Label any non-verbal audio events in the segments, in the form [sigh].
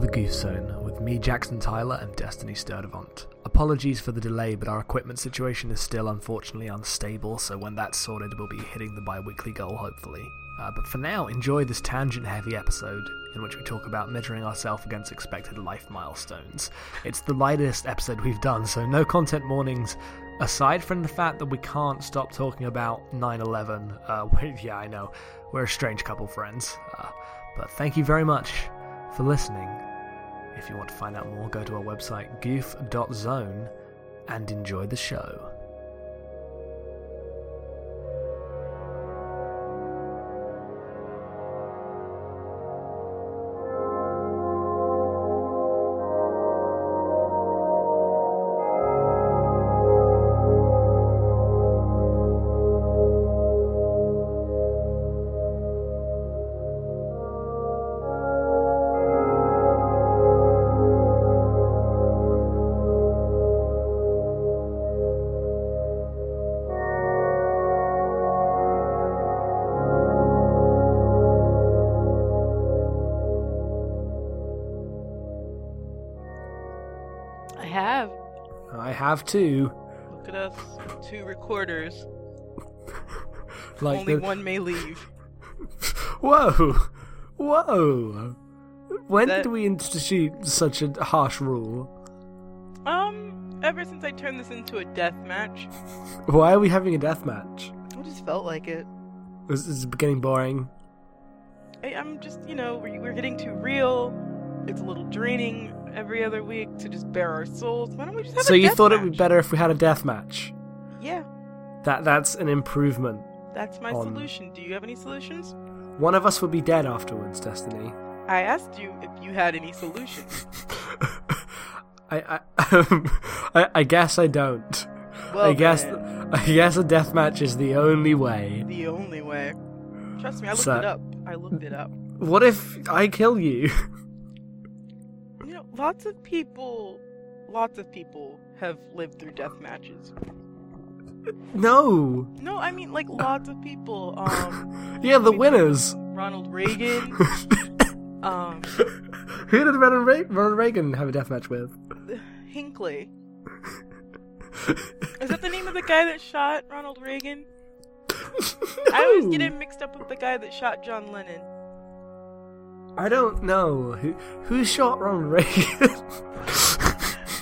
the Goof Zone with me, Jackson Tyler, and Destiny Sturdevant. Apologies for the delay, but our equipment situation is still unfortunately unstable, so when that's sorted, we'll be hitting the bi weekly goal, hopefully. Uh, but for now, enjoy this tangent heavy episode in which we talk about measuring ourselves against expected life milestones. It's the lightest episode we've done, so no content warnings, aside from the fact that we can't stop talking about 9 11. Uh, [laughs] yeah, I know, we're a strange couple friends. Uh, but thank you very much for listening. If you want to find out more, go to our website goof.zone and enjoy the show. Have two. Look at us, two recorders. [laughs] Like Only the- one may leave. [laughs] Whoa! Whoa! When That- did we institute such a harsh rule? Um, ever since I turned this into a death match, [laughs] Why are we having a death match? I just felt like it. this is getting boring? I, I'm just, you know, we're, we're getting too real. It's a little draining every other week to just bare our souls. Why don't we just have So you thought it would be better if we had a death match? Yeah, That that's an improvement. that's my On- solution. Do you have any solutions? One of us would be dead afterwards, Destiny. I asked you if you had any solutions. [laughs] I I, um, [laughs] I I guess I don't. Well, I guess [laughs] I guess a death match is the only way. the only way. Trust me, I looked So- it up. I looked it up. What if I kill you? Lots of people, lots of people have lived through death matches. No. No, I mean like lots of people. Um, [laughs] Yeah, the winners. Ronald Reagan. [laughs] um, Who did Ronald, Re- Ronald Reagan have a death match with? [sighs] Hinckley. Is that the name of the guy that shot Ronald Reagan? [laughs] I always get No. him mixed up with the guy that shot John Lennon. I don't know. Who, who shot Ronald Reagan?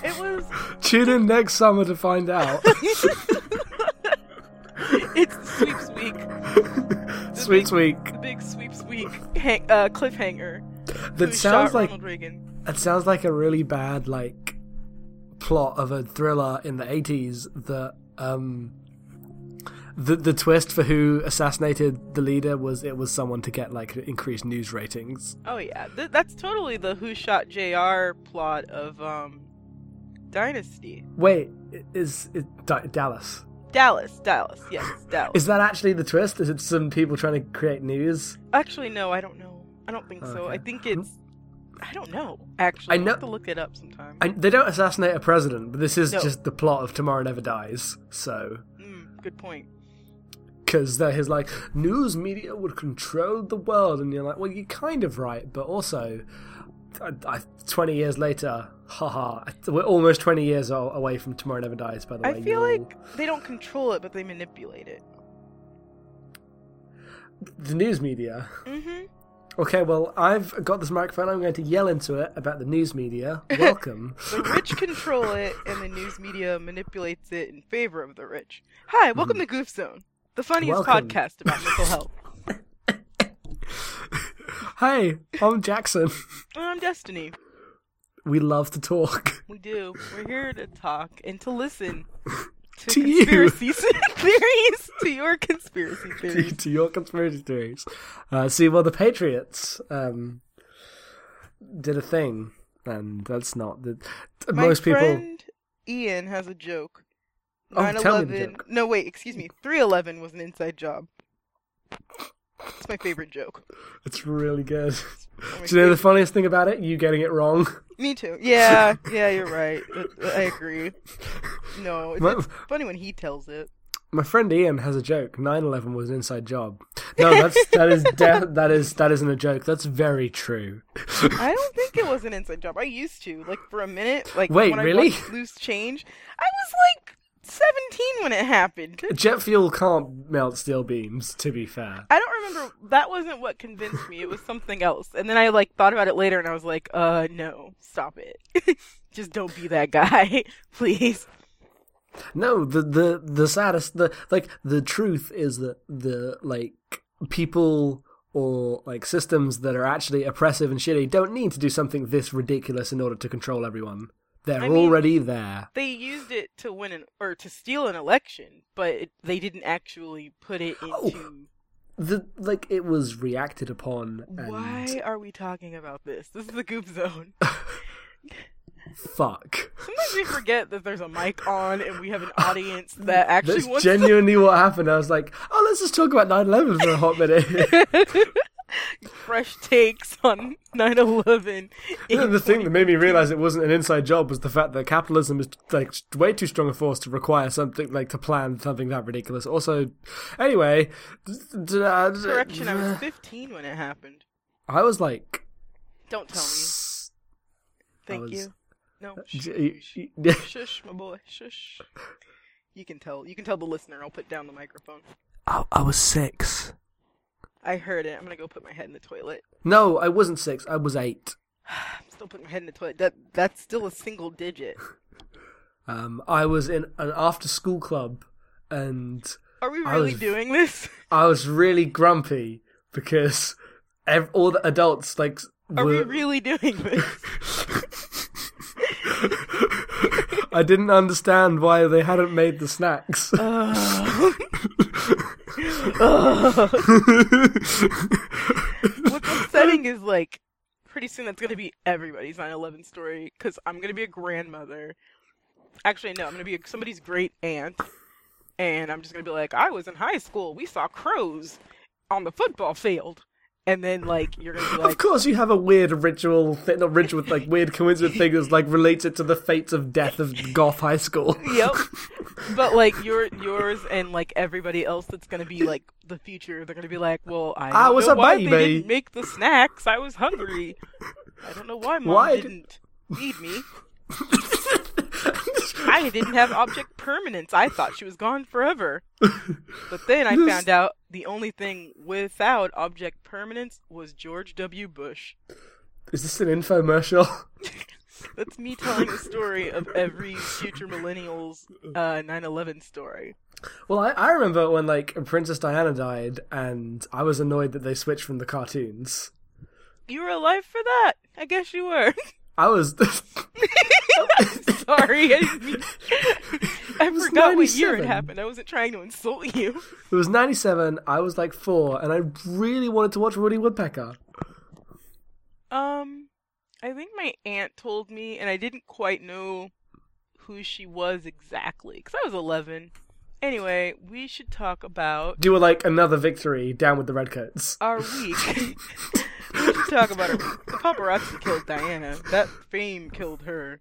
It was. Tune in next summer to find out. [laughs] it's Sweeps Week. Sweet week. The big Sweeps Week hang- uh, cliffhanger. That sounds like Ronald Reagan. that sounds like a really bad like plot of a thriller in the 80s that um the the twist for who assassinated the leader was it was someone to get like increased news ratings. Oh yeah, Th- that's totally the Who Shot J.R. plot of um, Dynasty. Wait, i- is it Da- Dallas? Dallas, Dallas, yes, [sighs] Dallas. Is that actually the twist? Is it some people trying to create news? Actually, no, I don't know. I don't think so. Okay. I think it's. I don't know. Actually, I I know- have to look it up sometime. I, they don't assassinate a president, but this is No. just the plot of Tomorrow Never Dies. So, Mm, good point. Because they're his like news media would control the world, and you're like, well, you're kind of right, but also, I, I, twenty years later, haha, we're almost twenty years away from Tomorrow Never Dies. By the way, I feel You're- like they don't control it, but they manipulate it. the news media. Mm-hmm. Okay, well, I've got this microphone. I'm going to yell into it about the news media. [laughs] Welcome. The rich control it, and the news media manipulates it in favor of the rich. Hi, welcome to Goof Zone, the funniest. Welcome. podcast about mental health. [laughs] Hey, I'm Jackson. And I'm Destiny. We love to talk. We do. We're here to talk and to listen [laughs] to, To you. conspiracy [laughs] theories. To your conspiracy theories. to your conspiracy theories. Uh, see, well, the Patriots um, did a thing, and that's not the. My most people. friend Ian has a joke. Oh, tell me the 9/11. No, wait, excuse me. 311 was an inside job. It's my favorite joke. It's really good. Do you know the funniest thing about it? You getting it wrong. Me too. Yeah, [laughs] yeah, you're right. I agree. No, it's, My- it's funny when he tells it. My friend Ian has a joke. 9/11 was an inside job. No, that's that is de- [laughs] that is that isn't a joke. That's very true. I don't think it was an inside job. I used to like for a minute. Like Wait, when really? I watched Loose Change. I was like 17 when it happened. Jet fuel can't melt steel beams. To be fair, I don't remember. That wasn't what convinced me. It was something else. And then I like thought about it later, and I was like, uh, no, stop it. [laughs] Just don't be that guy, [laughs] please. no. The the the saddest the like the truth is that the like people or like systems that are actually oppressive and shitty don't need to do something this ridiculous in order to control everyone. They're I mean- already there. They used it to win an or to steal an election, but it, they didn't actually put it Oh. into. The like it was reacted upon and Why are we talking about this? This is the Goof Zone. [laughs] fuck. Sometimes we forget that there's a mic on and we have an audience [laughs] that actually That's wants genuinely what happened. I was like, oh, let's just talk about 9/11 for a hot minute. [laughs] fresh takes on 9/11. in [laughs] the thing that made me realize it wasn't an inside job was the fact that capitalism is like way too strong a force to require something like to plan something that ridiculous. Also, anyway, d- d- uh, d- Correction, I was 15 when it happened. I was like, Don't tell me. Thank was- you. No, shush, j- shush, y- shush, my boy, shush. You can tell. You can tell the listener. I'll put down the microphone. I, I was six. I heard it. I'm gonna go put my head in the toilet. No, I wasn't six. I was eight. I'm still putting my head in the toilet. That that's still a single digit. [laughs] Um, I was in an after-school club, and Are we really was- doing this? [laughs] I was really grumpy because ev- all the adults like Are we really doing [laughs] this? I didn't understand why they hadn't made the snacks. Ugh. What's upsetting is like, pretty soon that's gonna be everybody's 9/11 story because I'm gonna be a grandmother. Actually, no, I'm gonna be a, somebody's great aunt, and I'm just gonna be like, I was in high school. We saw crows on the football field, and then like you're gonna be like, of course, you have a weird ritual, thing, not ritual, like weird coincidence thing that's like related to the fates of death of Goth High School. yep. [laughs] But like your yours and like everybody else that's gonna be like the future, they're gonna be like, well, I, I was know a why baby." They didn't make the snacks. I was hungry. I don't know why mom Why did- didn't feed me. [laughs] I didn't have object permanence. I thought she was gone forever. But then I found out the only thing without object permanence was George W. Bush. Is this an infomercial? [laughs] That's me telling the story of every future millennial's uh, 9/11 story. Well, I, I remember when like Princess Diana died, and I was annoyed that they switched from the cartoons. You were alive for that. I guess you were. [laughs] I was. [laughs] Sorry, I. [laughs] I forgot what year it happened. I wasn't trying to insult you. It was 97, I was like four, and I really wanted to watch Woody Woodpecker. Um, I think my aunt told me, and I didn't quite know who she was exactly because I was 11. Anyway, we should talk about Do like another victory down with the Redcoats. our week. [laughs] we should talk about our week. The paparazzi killed Diana. That fame killed her.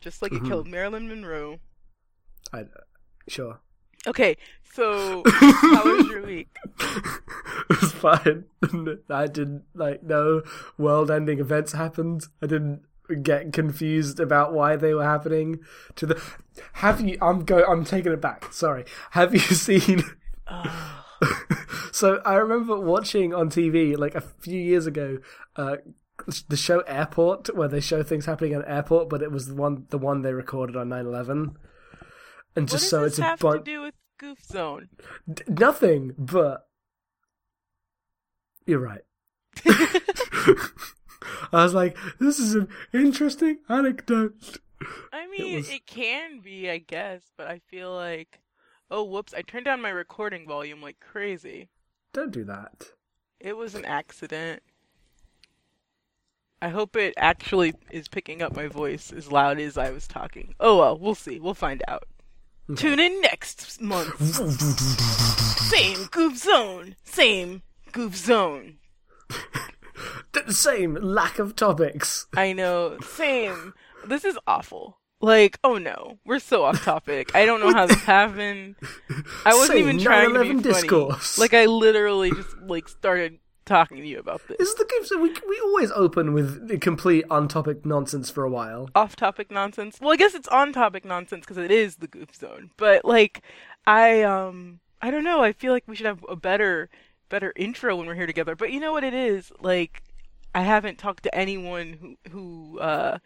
Just like it Mhm. killed Marilyn Monroe. I, sure. Okay, so [laughs] how was your week? it was fine. [laughs] I didn't like no world-ending events happened. I didn't get confused about why they were happening. To the have you? I'm go. I'm taking it back. Sorry. Have you [laughs] seen? So I remember watching on TV like a few years ago. Uh, the show Airport, where they show things happening at an airport, but it was the one the one they recorded on 9/11. And just so it's a have bunch. to do with Goof Zone? D- nothing, but you're right. [laughs] I was like, this is an interesting anecdote. I mean, was- it can be, I guess, but I feel like, oh, whoops! I turned down my recording volume like crazy. Don't do that. It was an accident. I hope it actually is picking up my voice as loud as I was talking. Oh well, we'll see. We'll find out. Tune in next month. Same Goof Zone. Same Goof Zone. The [laughs] same lack of topics. I know. Same. This is awful. Like, oh no, we're so off topic. I don't know how this happened. I wasn't Say, even trying to be 9/11 funny. discourse. Like, I literally just like started talking to you about this. This is the game. So we we always open with the complete untopic nonsense for a while. off-topic nonsense. Well, I guess it's on-topic nonsense because it is the goof zone. But like, I um, I don't know. I feel like we should have a better, better intro when we're here together. But you know what it is? Like, I haven't talked to anyone who who uh,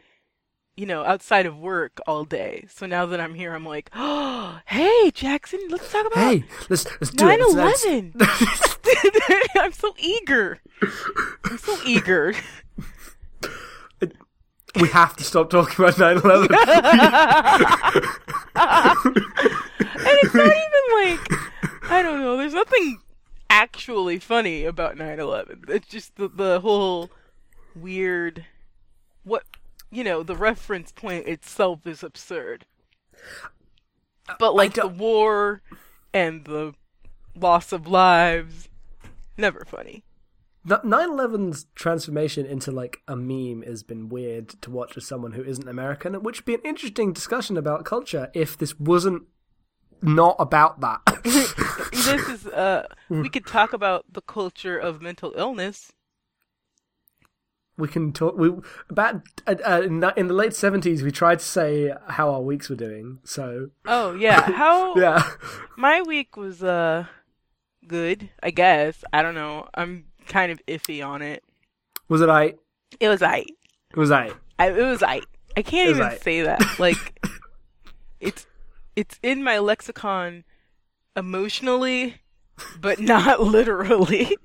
you know, outside of work all day. So now that I'm here, I'm like, oh, [gasps] hey, Jackson, let's talk about Hey, let's let's do it. 9 Let's- 11. [laughs] I'm so eager. I'm so eager. [laughs] We have to stop talking about 9/11. [laughs] And it's not even like I don't know. There's nothing actually funny about 9/11. It's just the the whole weird what you know the reference point itself is absurd. But like the war and the loss of lives, never funny. 9/11's transformation into like a meme has been weird to watch as someone who isn't American, which would be an interesting discussion about culture if this wasn't not about that. [laughs] This is uh [laughs] we could talk about the culture of mental illness. We can talk. We about uh, uh, in, the, in the late seventies, we tried to say how our weeks were doing. So Oh yeah, [laughs] how yeah, My week was uh good, I guess. I don't know. I'm kind of iffy on it. was it I? It was I. it Was I? I it was I. I can't even aight. say that. [laughs] Like it's it's in my lexicon emotionally, but not [laughs] literally.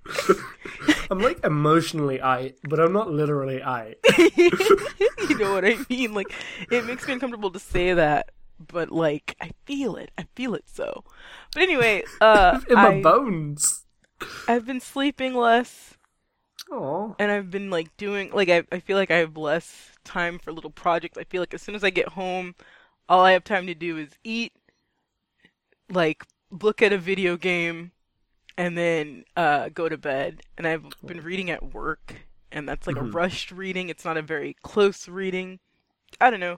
I'm like emotionally I, but I'm not literally I. [laughs] you know what I mean? Like it makes me uncomfortable to say that, but like I feel it. I feel it so. But anyway, uh [laughs] in my I, bones. I've been sleeping less. Oh, and I've been like doing like I I feel like I have less time for little projects. I feel like as soon as I get home, all I have time to do is eat, like look at a video game, and then uh go to bed. And I've been reading at work, and that's like a rushed reading. It's not a very close reading. I don't know.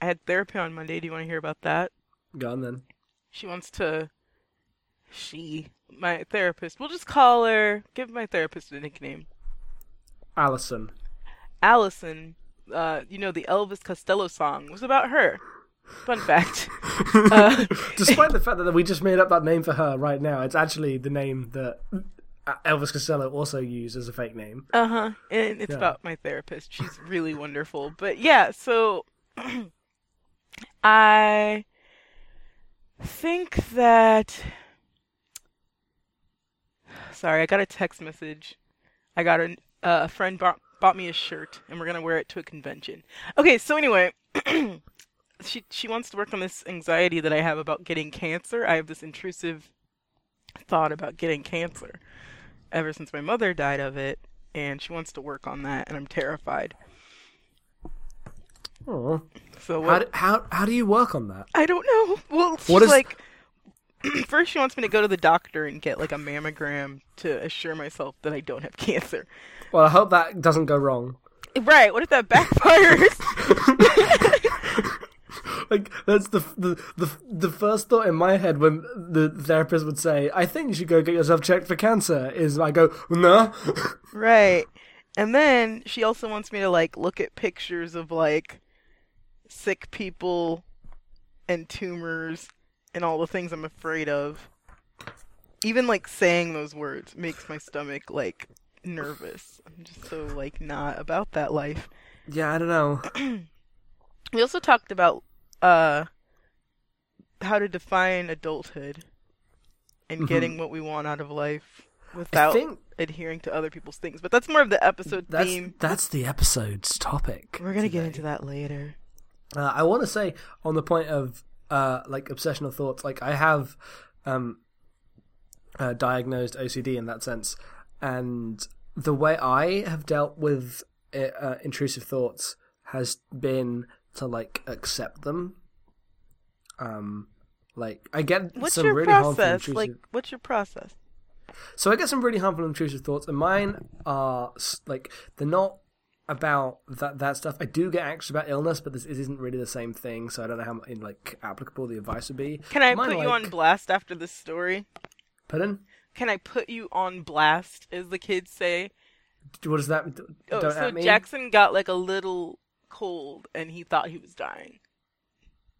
I had therapy on Monday. Do you want to hear about that? Gone then. She wants to. She, my therapist, we'll just call her. Give my therapist a nickname. Allison. Allison, uh, you know, the Elvis Costello song was about her. Fun fact. [laughs] uh, Despite the fact that we just made up that name for her right now, it's actually the name that Elvis Costello also used as a fake name. uh huh. And it's Yeah. about my therapist. She's really wonderful. But yeah, so [clears throat] I think that. Sorry, I got a text message. I got a uh, a friend bought bought me a shirt, and we're gonna wear it to a convention. Okay, so anyway, [clears throat] she she wants to work on this anxiety that I have about getting cancer. I have this intrusive thought about getting cancer ever since my mother died of it, and she wants to work on that, and I'm terrified. Oh, So how, do, how how do you work on that? I don't know. Well, she's What is- like. [clears throat] First, she wants me to go to the doctor and get like a mammogram to assure myself that I don't have cancer. Well, I hope that doesn't go wrong. Right? What if that backfires? [laughs] [laughs] Like that's the the the the first thought in my head when the therapist would say, "I think you should go get yourself checked for cancer." Is I go, "No." [laughs] right. And then she also wants me to like look at pictures of like sick people and tumors and all the things I'm afraid of. Even like saying those words makes my stomach like nervous. I'm just so like not about that life. yeah, I don't know. [clears throat] We also talked about uh how to define adulthood and getting what we want out of life without think- adhering to other people's things. But that's more of the episode That's theme. that's the episode's topic. We're gonna get into that later. Uh, I want to say on the point of uh, like obsessional thoughts, like I have um, uh, diagnosed OCD in that sense, and the way I have dealt with uh, uh, intrusive thoughts has been to like accept them. Um, like I get What's some your really harmful process? intrusive. Like, what's your process? So I get some really harmful intrusive thoughts, and mine are like they're not. about that that stuff. I do get anxious about illness, but this isn't really the same thing, so I don't know how like applicable the advice would be. Can I Mine, put you on blast after this story? Pardon? Can I put you on blast, as the kids say? What does that? Oh, so at me? Jackson got like a little cold and he thought he was dying.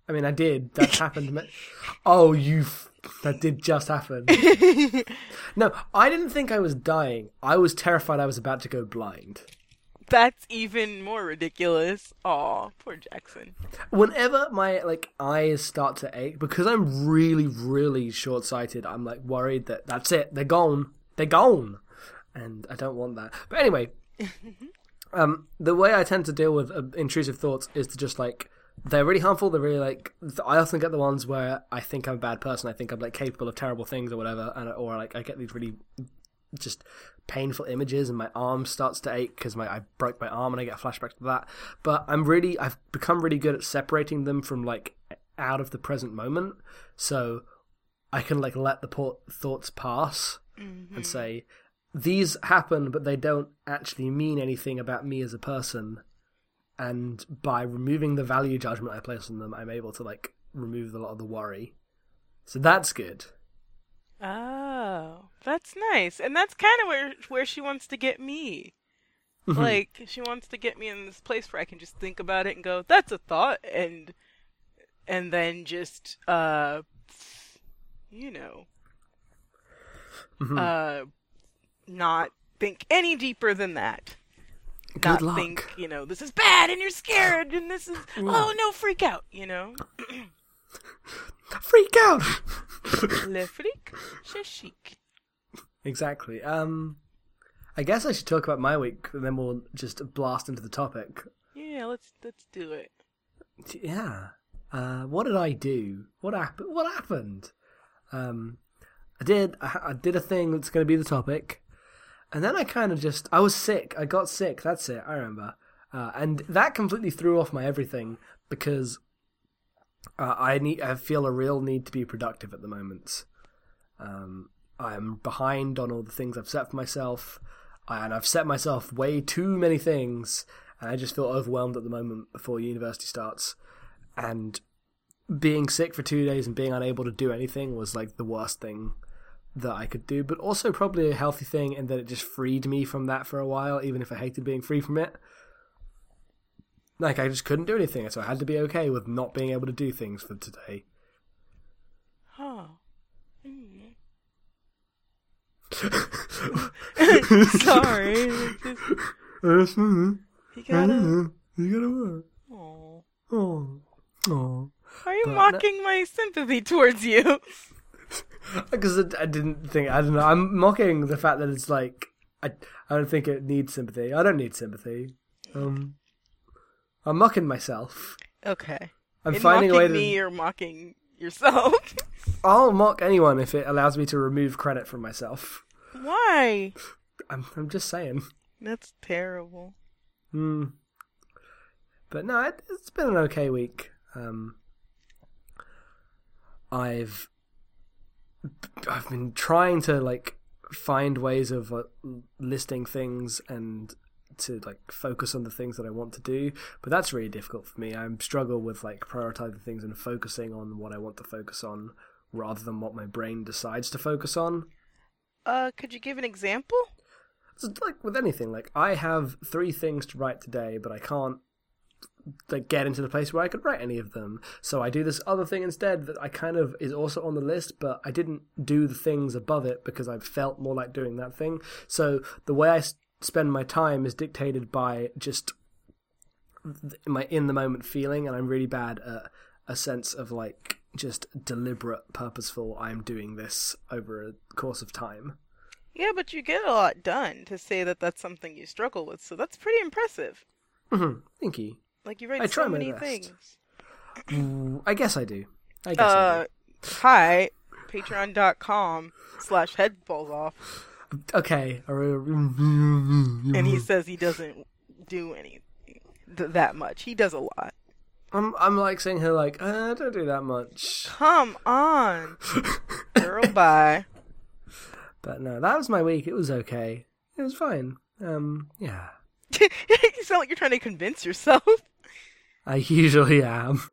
I mean, I did. That happened. [laughs] Oh, you. F- that did just happen. [laughs] no, I didn't think I was dying. I was terrified I was about to go blind. That's even more ridiculous. Aw, poor Jackson. Whenever my like eyes start to ache, because I'm really, really short sighted, I'm like worried that that's it. They're gone. They're gone, and I don't want that. But anyway, [laughs] um, the way I tend to deal with uh, intrusive thoughts is to just like they're really harmful. They're really like th- I often get the ones where I think I'm a bad person. I think I'm like capable of terrible things or whatever, and or like I get these really just painful images and my arm starts to ache because my I broke my arm and I get a flashback to that. But I'm really I've become really good at separating them from like out of the present moment, so I can like let the po- thoughts pass and say these happen, but they don't actually mean anything about me as a person. And by removing the value judgment I place on them, I'm able to like remove a lot of the worry. So that's good. Oh, that's nice. And that's kind of where where she wants to get me. Mm-hmm. like she wants to get me in this place where I can just think about it and go, "That's a thought," and and then just uh you know Mm-hmm. uh not think any deeper than that. Good not luck. think, you know, this is bad and you're scared and this is oh no, freak out, you know. [clears throat] Freak out. Le freak, exactly. Um, I guess I should talk about my week, and then we'll just blast into the topic. Yeah, let's let's do it. Yeah. Uh, what did I do? What happened? What happened? Um, I did. I, I did a thing that's going to be the topic, and then I kind of just. I was sick. I got sick. That's it. I remember, uh, and that completely threw off my everything because uh, I need. I feel a real need to be productive at the moment. Um, I'm behind on all the things I've set for myself, and I've set myself way too many things, and I just feel overwhelmed at the moment before university starts. And being sick for two days and being unable to do anything was like the worst thing that I could do, but also probably a healthy thing in that it just freed me from that for a while, even if I hated being free from it. Like, I just couldn't do anything, so I had to be okay with not being able to do things for today. Huh. [laughs] Sorry. [laughs] Just, you gotta. You gotta work. Aw. Oh. Oh. Are you But no- mocking my sympathy towards you? [laughs] Because I didn't think I don't know. I'm mocking the fact that it's like I I don't think it needs sympathy. I don't need sympathy. Um, I'm mocking myself. Okay. I'm In finding a way to. me, you're mocking yourself. [laughs] I'll mock anyone if it allows me to remove credit from myself. Why? I'm I'm just saying. That's terrible. Hmm. But no, it, it's been an okay week. Um, I've I've been trying to like find ways of uh, listing things and to like focus on the things that I want to do, but that's really difficult for me. I struggle with like prioritizing things and focusing on what I want to focus on rather than what my brain decides to focus on. Uh, could you give an example? It's like with anything, like I have three things to write today, but I can't like get into the place where I could write any of them. So I do this other thing instead that I kind of is also on the list, but I didn't do the things above it because I felt more like doing that thing. So the way I s- spend my time is dictated by just th- my in the moment feeling, and I'm really bad at a sense of like just deliberate, purposeful. I'm doing this over a course of time. Yeah, but you get a lot done to say that that's something you struggle with, so that's pretty impressive. hmm Thank you. Like you write I try so many best. things. Mm, I guess I do. I guess I Uh, hi, patreon.com slash head falls off. Okay. And he says he doesn't do any th- that much. He does a lot. I'm I'm like saying her like uh, don't do that much. Come on. Girl, [laughs] bye. But no, that was my week. It was okay. It was fine. Um, yeah. [laughs] you sound like you're trying to convince yourself. I usually am.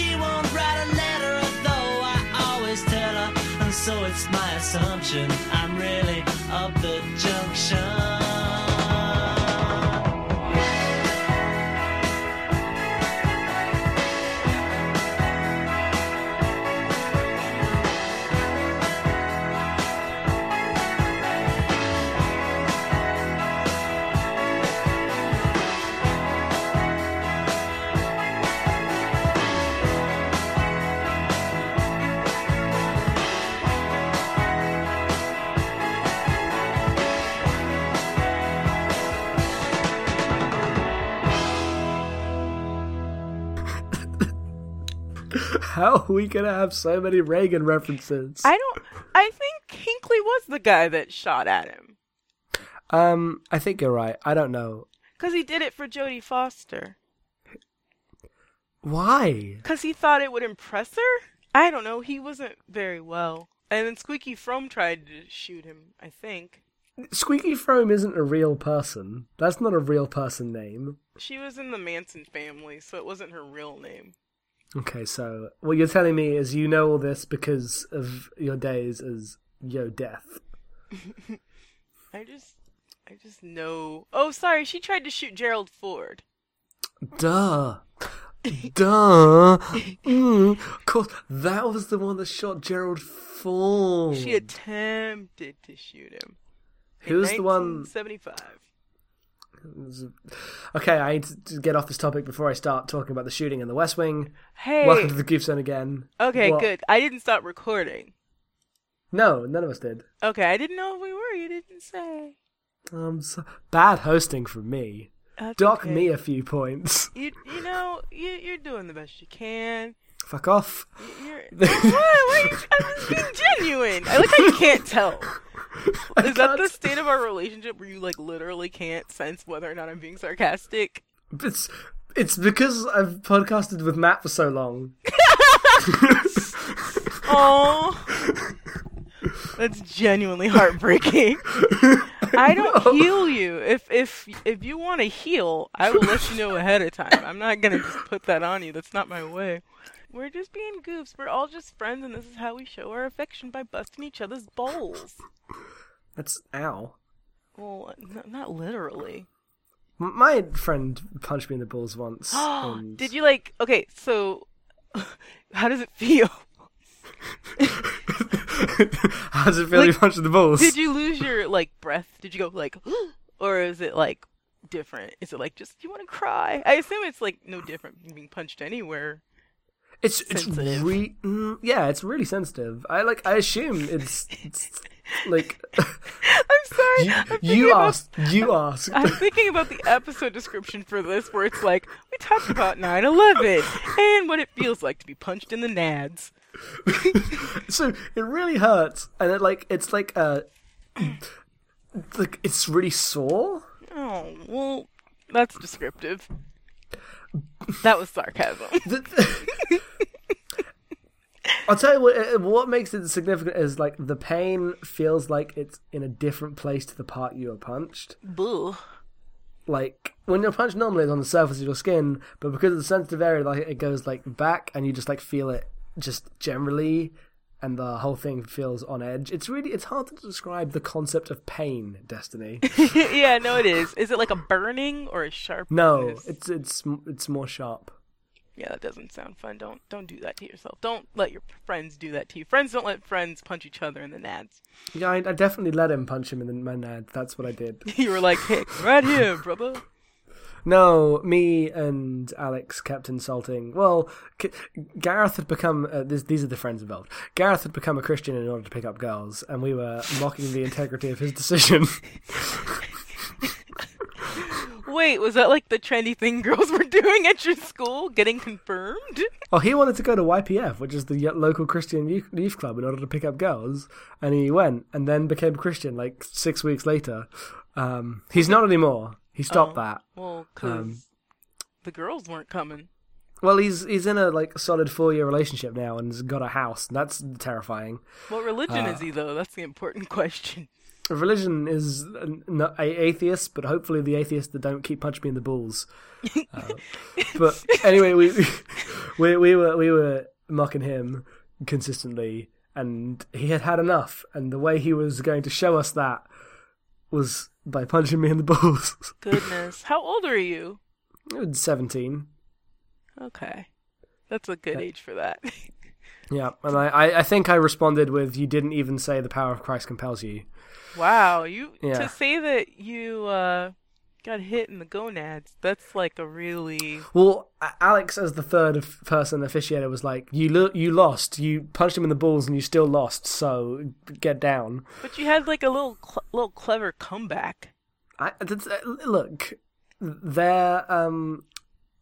She won't write a letter, although I always tell her. And so it's my assumption I'm really up the junction. How are [laughs] we gonna have so many Reagan references? I don't. I think Hinckley was the guy that shot at him Um, I think you're right. I don't know because he did it for Jodie Foster why. because he thought it would impress her. I don't know. He wasn't very well. And then Squeaky Fromme tried to shoot him. I think Squeaky Fromme isn't a real person. That's not a real person name. she was in the Manson family, so it wasn't her real name. Okay, so what you're telling me is you know all this because of your days as Yo Death. [laughs] I just, I just know. Oh, sorry. She tried to shoot Gerald Ford. Duh. Duh. Mm, of course, that was the one that shot Gerald Ford. She attempted to shoot him. Who's the one? 1975. [laughs] Okay, I need to get off this topic before I start talking about the shooting in the West Wing. Hey. Welcome to the Goof Zone again. Okay, What? good. I didn't stop recording. No, none of us did. Okay, I didn't know if we were. You didn't say. Um, so, bad hosting from me. That's Dock okay. me a few points. [laughs] You you know you you're doing the best you can. Fuck off. You're [laughs] what? You, I was being genuine. I like how you can't tell. [laughs] Is that the state of our relationship where you like literally can't sense whether or not I'm being sarcastic? It's it's because I've podcasted with Matt for so long. [laughs] Oh, [laughs] that's genuinely heartbreaking. [laughs] I don't heal you. If if if you want to heal, I will let you know ahead of time. I'm not gonna just put that on you. That's not my way. We're just being goofs. We're all just friends, and this is how we show our affection by busting each other's balls. That's ow. Well, n- not literally. M- My friend punched me in the balls once. and [gasps] Did you like? Okay, so [laughs] how does it feel? [laughs] [laughs] How does it feel Like, punched in the balls? Did you lose your like breath? Did you go like, [gasps] or is it like different? Is it like just you want to cry? I assume it's like no different from being punched anywhere. It's it's sensitive. re- mm, yeah, it's really sensitive. I like I assume it's, it's like [laughs] I'm sorry. you, I'm you about- asked you asked. I'm thinking about the episode description for this, where it's like we talked about 9/11 and what it feels like to be punched in the nads. [laughs] so it really hurts, and it like it's like uh, [clears throat] like it's really sore. Oh well, that's descriptive. That was sarcasm. [laughs] I'll tell you what. uh, What makes it significant is like the pain feels like it's in a different place to the part you were punched. Boo. Like when you're punched normally, it's on the surface of your skin, but because of the sensitive area, like it goes like back, and you just like feel it just generally, and the whole thing feels on edge. It's really it's hard to describe the concept of pain, Destiny. [laughs] yeah, no, it is. Is it like a burning or a sharp? No, it's it's it's more sharp. Yeah, that doesn't sound fun. Don't don't do that to yourself. Don't let your friends do that to you. Friends don't let friends punch each other in the nads. Yeah, I, I definitely let him punch him in the my nad. That's what I did. [laughs] You were like, "Hey, right here, brother." [laughs] No, me and Alex kept insulting. Well, G- Gareth had become. Uh, this, these are the friends involved. Gareth had become a Christian in order to pick up girls, and we were mocking the integrity of his decision. [laughs] Wait, was that like the trendy thing girls were doing at your school, getting confirmed? oh, he wanted to go to YPF, which is the local Christian youth, club, in order to pick up girls, and he went, and then became Christian like six weeks later. Um, he's not anymore. He stopped Oh. that. Well, because Um, the girls weren't coming. Well, he's he's in a like solid four year relationship now, and has got a house. And that's terrifying. What religion uh, is he though? That's the important [laughs] question. Religion is n- not a atheist, but hopefully the atheists that don't keep punching me in the balls. Uh, [laughs] but anyway, we, we we were we were mocking him consistently, and he had had enough. And the way he was going to show us that was by punching me in the balls. [laughs] Goodness, how old are you? Seventeen, Okay, that's a good age for that. [laughs] yeah, and I, I I think I responded with, "You didn't even say the power of Christ compels you." wow, you Yeah. to say that you uh, got hit in the gonads. That's like a really Well, Alex, as the third person officiator, was like, "You lo- you lost. You punched him in the balls, and you still lost. So get down." But you had like a little cl- little clever comeback. I, uh, look, they're um,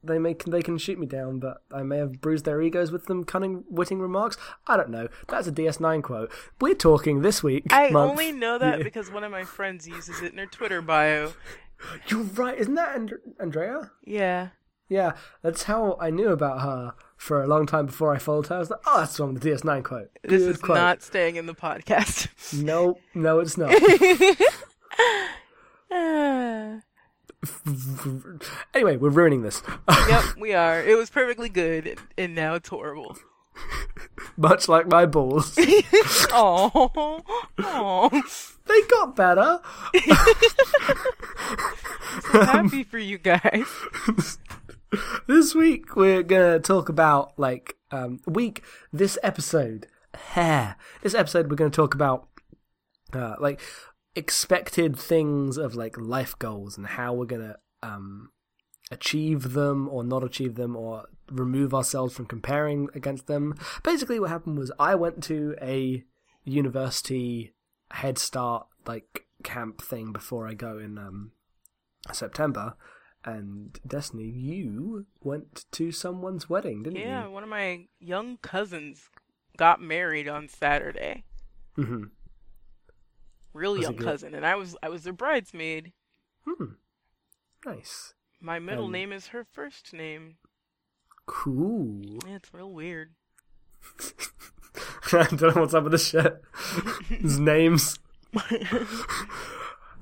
they may they can shoot me down, but I may have bruised their egos with them cunning, witting remarks. I don't know. That's a DS9 quote. We're talking this week. I month. only know that because one of my friends uses it in her Twitter bio. You're right, isn't that and- Andrea? Yeah. Yeah, that's how I knew about her for a long time before I followed her. I was like, oh, that's from the DS9 quote. This Good is quote. not staying in the podcast. No, no, it's not. [laughs] [laughs] Ah. [laughs] anyway, we're ruining this. [laughs] yep, we are. It was perfectly good, and now it's horrible. [laughs] Much like my balls. Oh, oh, they got better. happy for you guys. This week we're gonna talk about like um week this episode hair. This episode we're gonna talk about uh like expected things of like life goals and how we're gonna um achieve them or not achieve them or remove ourselves from comparing against them. Basically what happened was I went to a university head start like camp thing before I go in um September and Destiny, you went to someone's wedding, didn't you? Yeah, one of my young cousins got married on Saturday. Mm-hmm. Real Was young cousin, and I was I was their bridesmaid. Hmm. Nice. My middle Um, name is her first name. Cool. Yeah, it's real weird. I [laughs] don't know what's up with this shit. [laughs] His names. [laughs]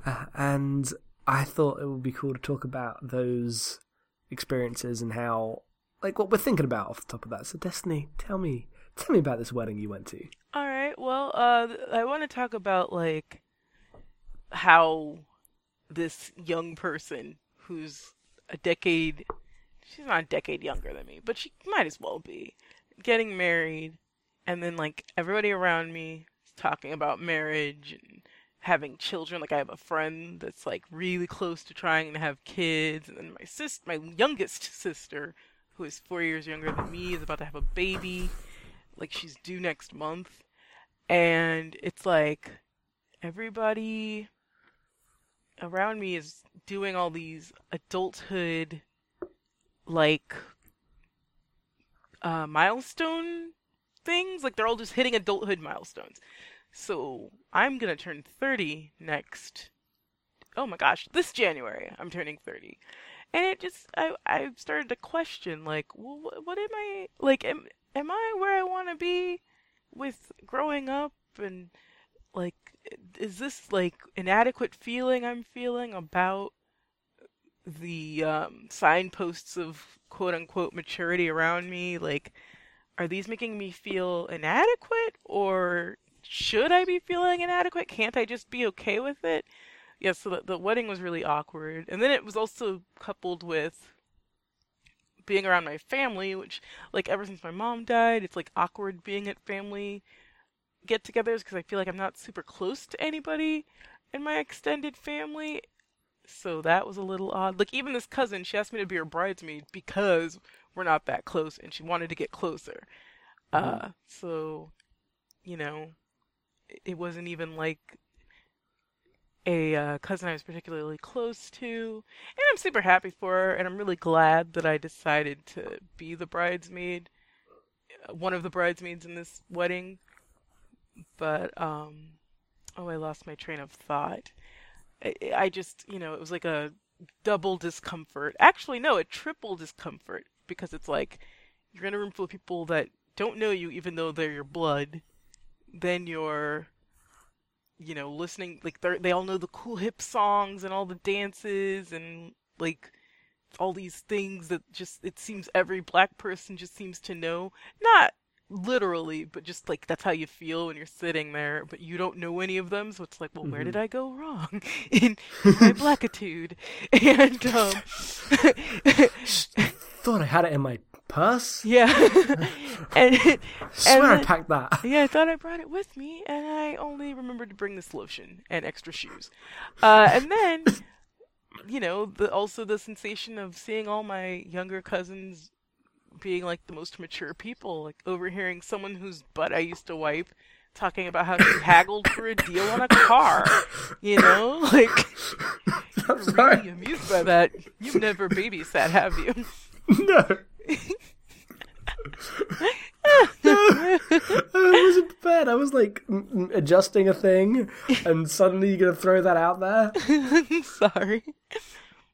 Uh, and I thought it would be cool to talk about those experiences and how, like, what we're thinking about off the top of that. So, Destiny, tell me, tell me about this wedding you went to. All right. Well, uh, I want to talk about like how this young person who's a decade she's not a decade younger than me, but she might as well be getting married and then like everybody around me is talking about marriage and having children like I have a friend that's like really close to trying to have kids and then my sis my youngest sister who is 4 years younger than me is about to have a baby. Like she's due next month. And it's like everybody around me is doing all these adulthood like uh milestone things. Like they're all just hitting adulthood milestones. So i'm gonna turn 30 next oh my gosh this january i'm turning 30 and it just i i started to question like well, what, am i like am, am i where i want to be with growing up? And like is this like inadequate feeling i'm feeling about the um, signposts of quote unquote maturity around me? Like are these making me feel inadequate or should i be feeling inadequate? Can't i just be okay with it yeah so the, the wedding was really awkward and then it was also coupled with being around my family which like ever since my mom died it's like awkward being at family get-togethers because i feel like i'm not super close to anybody in my extended family so that was a little odd. Like even this cousin, she asked me to be her bridesmaid because we're not that close, and she wanted to get closer. Uh, so, you know, it- it wasn't even like a uh, cousin I was particularly close to, and I'm super happy for her, and I'm really glad that I decided to be the bridesmaid, uh, one of the bridesmaids in this wedding. But um, oh, I lost my train of thought. I, I just, you know, it was like a double discomfort. Actually, no, a triple discomfort because it's like you're in a room full of people that don't know you, even though they're your blood. Then you're, you know, listening like they they all know the cool hip songs and all the dances and like all these things that just it seems every black person just seems to know. Not literally, but just like that's how you feel when you're sitting there, but you don't know any of them, so it's like, well, where did I go wrong [laughs] in my blackitude? [laughs] And um [laughs] Thought I had it in my purse. yeah. [laughs] and Swear I then- packed that. yeah, I thought I brought it with me, and I only remembered to bring this lotion and extra shoes. Uh, and then, [laughs] you know, the also the sensation of seeing all my younger cousins being like the most mature people, like overhearing someone whose butt I used to wipe talking about how [coughs] she haggled for a deal on a car. You know, [laughs] like I'm really sorry. amused by that. You've never babysat, have you? No. I wasn't prepared. I was like m- m- adjusting a thing, and suddenly you're gonna throw that out there. [laughs] Sorry.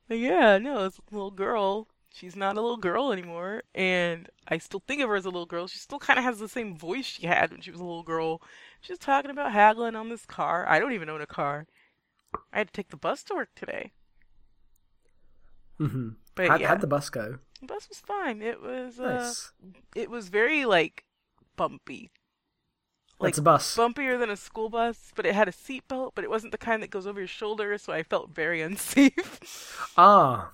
But yeah, no, this little girl. She's not a little girl anymore, and I still think of her as a little girl. She still kind of has the same voice she had when she was a little girl. She's talking about haggling on this car. I don't even own a car. I had to take the bus to work today. Mm-hmm. But How'd, yeah, how'd the bus go? The bus was fine. It was uh, Nice. it was very like bumpy. Like That's a bus. bumpier than a school bus, but it had a seatbelt, but it wasn't the kind that goes over your shoulder, so I felt very [laughs] unsafe. Ah,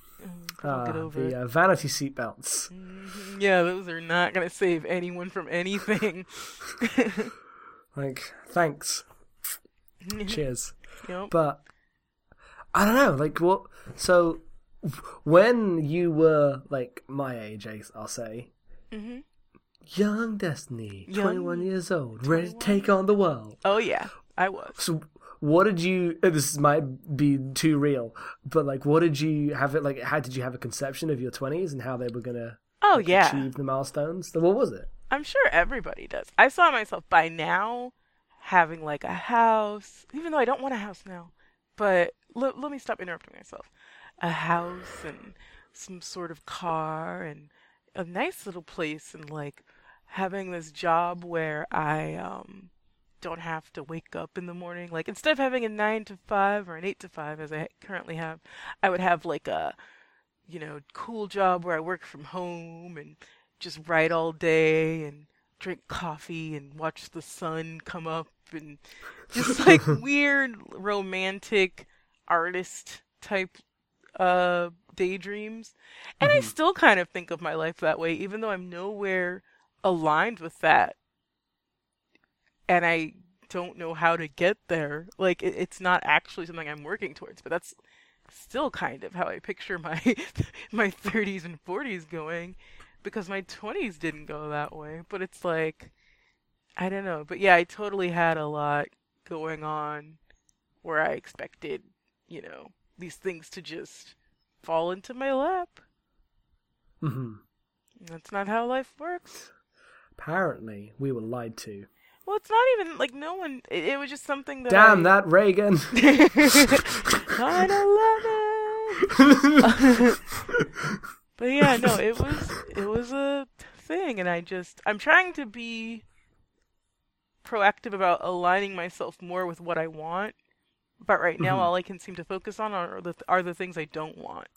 I'll get over it. the uh, vanity seat belts. Mhm. Yeah, those are not gonna save anyone from anything. [laughs] Like, thanks. [laughs] Cheers. Yep. But I don't know. Like, what? So, when you were like my age, I'll say, Mhm. young Destiny, Young- twenty-one years old, ready to take on the world. Oh yeah, I was. So, what did you? uh, This might be too real, but like, what did you have it? Like, how did you have a conception of your twenties and how they were gonna Oh yeah, achieve the milestones? So what was it? I'm sure everybody does. I saw myself by now having like a house, even though I don't want a house now. But let let me stop interrupting myself. A house and some sort of car and a nice little place and like having this job where I um don't have to wake up in the morning. Like instead of having a 9 to 5 or an 8 to 5 as I currently have, I would have like a you know, cool job where I work from home and just write all day and drink coffee and watch the sun come up and just like [laughs] weird romantic artist type uh daydreams. And I still kind of think of my life that way even though I'm nowhere aligned with that. And I don't know how to get there. Like it, it's not actually something I'm working towards, but that's still kind of how I picture my [laughs] my 30s and 40s going because my 20s didn't go that way. But it's like I don't know. But yeah, I totally had a lot going on where I expected, you know, these things to just fall into my lap. hmm That's not how life works. Apparently, we were lied to. Well, it's not even like no one. It, it was just something that. Damn I... that Reagan! [laughs] [laughs] 9/11. [laughs] but yeah, no, it was it was a thing, and I just I'm trying to be proactive about aligning myself more with what I want. But right now, Mhm. all I can seem to focus on are the are the things I don't want.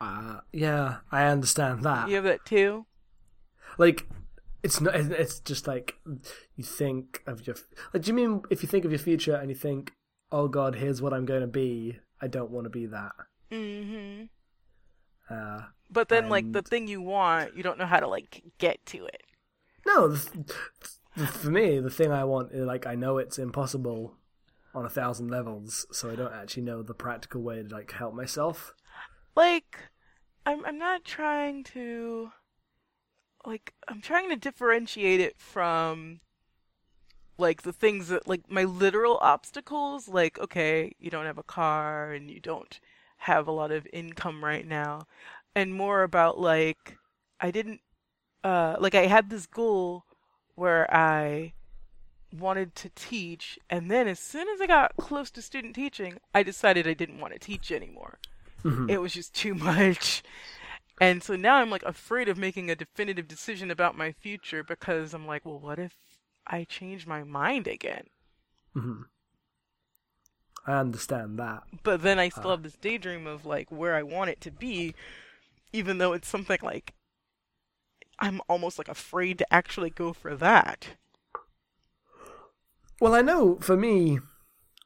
uh, yeah, I understand that. You have that too. like it's not it's just like you think of your like do you mean if you think of your future and you think oh god here's what i'm going to be i don't want to be that hmm uh But then, like the thing you want, you don't know how to like get to it. no for me the thing i want is like i know it's impossible on a thousand levels so i don't actually know the practical way to like help myself. Like I'm I'm not trying to like I'm trying to differentiate it from like the things that like my literal obstacles like okay you don't have a car and you don't have a lot of income right now and more about like I didn't uh like I had this goal where I wanted to teach and then as soon as I got close to student teaching I decided I didn't want to teach anymore Mhm. it was just too much. And so now I'm like afraid of making a definitive decision about my future because I'm like, well, what if I change my mind again? Mhm. i understand that But then I still Ah. have this daydream of like where I want it to be, even though it's something like I'm almost like afraid to actually go for that. Well, I know for me,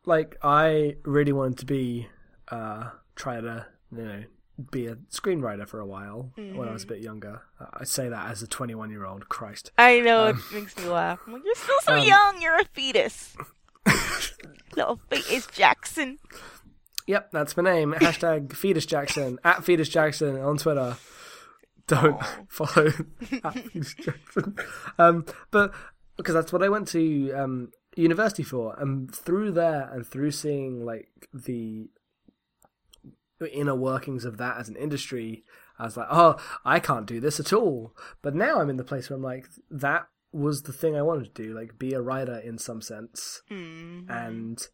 like I really wanted to be, uh, try to you know be a screenwriter for a while when I was a bit younger. I say that as a 21 year old. Christ. I know Um, it makes me laugh. I'm like, you're still so um, young. You're a fetus. [laughs] Little fetus Jackson. Yep, that's my name. Hashtag [laughs] Fetus Jackson at Fetus Jackson on Twitter. Don't [laughs] follow at Fetus Jackson. Um, but because that's what I went to um, university for, and through there and through seeing like the inner workings of that as an industry, I was like, oh, I can't do this at all. But now I'm in the place where I'm like, that was the thing I wanted to do, like be a writer in some sense Mm. and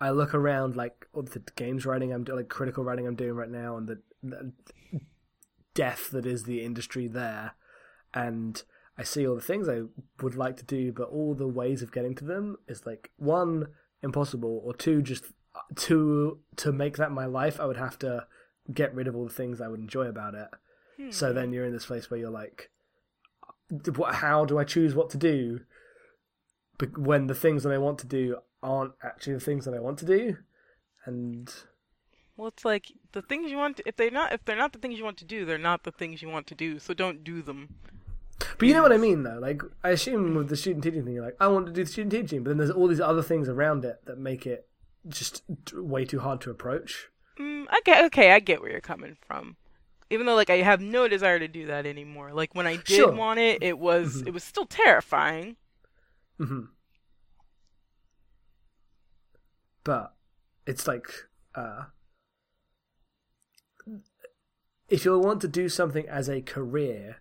I look around like all the games writing I'm doing, like critical writing I'm doing right now, and the, the death that is the industry there, and I see all the things I would like to do, but all the ways of getting to them is like one impossible, or two just to to make that my life. I would have to get rid of all the things I would enjoy about it. Hmm. So then you're in this place where you're like, how do I choose what to do? But when the things that I want to do aren't actually the things that I want to do, and Well, it's like the things you want. To, if they're not, if they're not the things you want to do, they're not the things you want to do. So don't do them. But you know what I mean though. Like I assume with the student teaching thing, you're like, I want to do the student teaching, but then there's all these other things around it that make it just way too hard to approach. Mm, I get okay. I get where you're coming from. Even though, like, I have no desire to do that anymore. Like when I did Sure. want it, it was it was still terrifying. hmm But it's like, uh, if you want to do something as a career,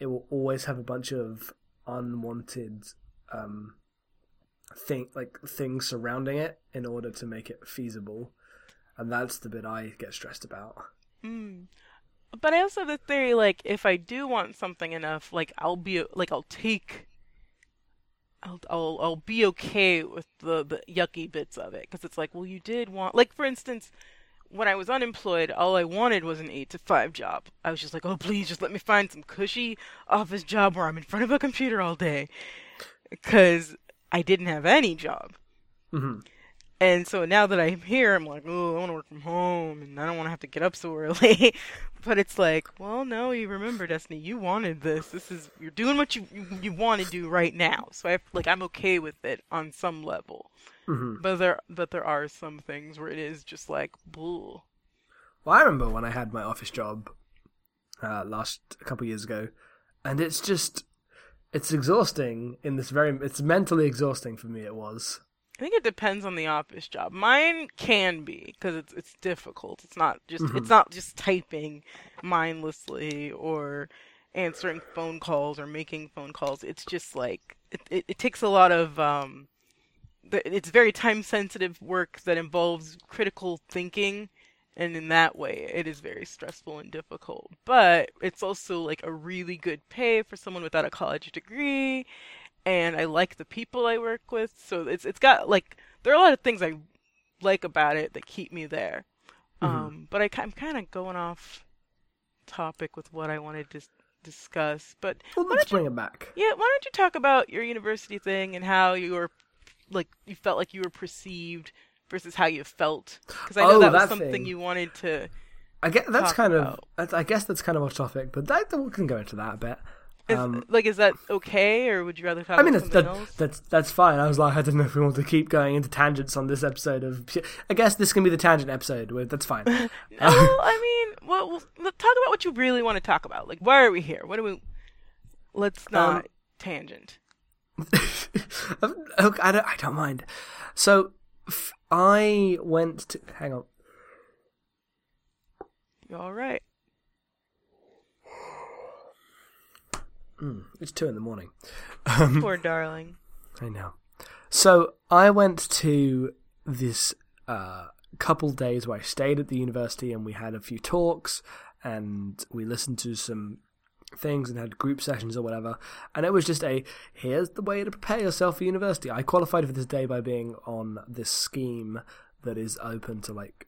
it will always have a bunch of unwanted, um, thing like things surrounding it in order to make it feasible, and that's the bit I get stressed about. Mm. But I also have the theory, like, if I do want something enough, like, I'll be like, I'll take. I'll, I'll I'll be okay with the, the yucky bits of it because it's like well you did want like for instance when I was unemployed, all I wanted was an eight to five job. I was just like, oh, please, just let me find some cushy office job where I'm in front of a computer all day, because I didn't have any job. Mhm. And so now that I'm here, I'm like, oh, I want to work from home, and I don't want to have to get up so early. [laughs] but it's like, well, no, you remember, Destiny, you wanted this. This is you're doing what you you, you want to do right now. So I like I'm okay with it on some level. Mhm. But there but there are some things where it is just like, bull. Well, I remember when I had my office job uh, last a couple years ago, and it's just it's exhausting in this very it's mentally exhausting for me. It was. I think it depends on the office job. Mine can be because it's it's difficult. It's not just it's not just typing mindlessly or answering phone calls or making phone calls. It's just like it it, it takes a lot of um. The, it's very time sensitive work that involves critical thinking, and in that way, it is very stressful and difficult. But it's also like a really good pay for someone without a college degree, and I like the people I work with. So it's it's got like there are a lot of things I like about it that keep me there. Um, but I, I'm kind of going off topic with what I wanted to discuss. But Well, let's don't you, bring it back. yeah, why don't you talk about your university thing and how you were like you felt like you were perceived versus how you felt? Because I know Oh, that was something thing. you wanted to. I get that's kind of about. that's, I guess that's kind of off topic, but that we can go into that a bit. Is, Um, like, is that okay, or would you rather talk I mean, about that, else? that's that's fine. I was like, I don't know if we want to keep going into tangents on this episode of. I guess this can be the tangent episode. Where that's fine. [laughs] No, I mean, well, well, talk about what you really want to talk about. Like, why are we here? What do we? Let's not [laughs] Um, tangent. okay, I don't. I don't mind. So, f- I went to. Hang on. You all right? It's two in the morning. Poor darling. I know. So I went to this uh, couple days where I stayed at the university and we had a few talks and we listened to some things and had group sessions or whatever. And it was just a here's the way to prepare yourself for university. I qualified for this day by being on this scheme that is open to like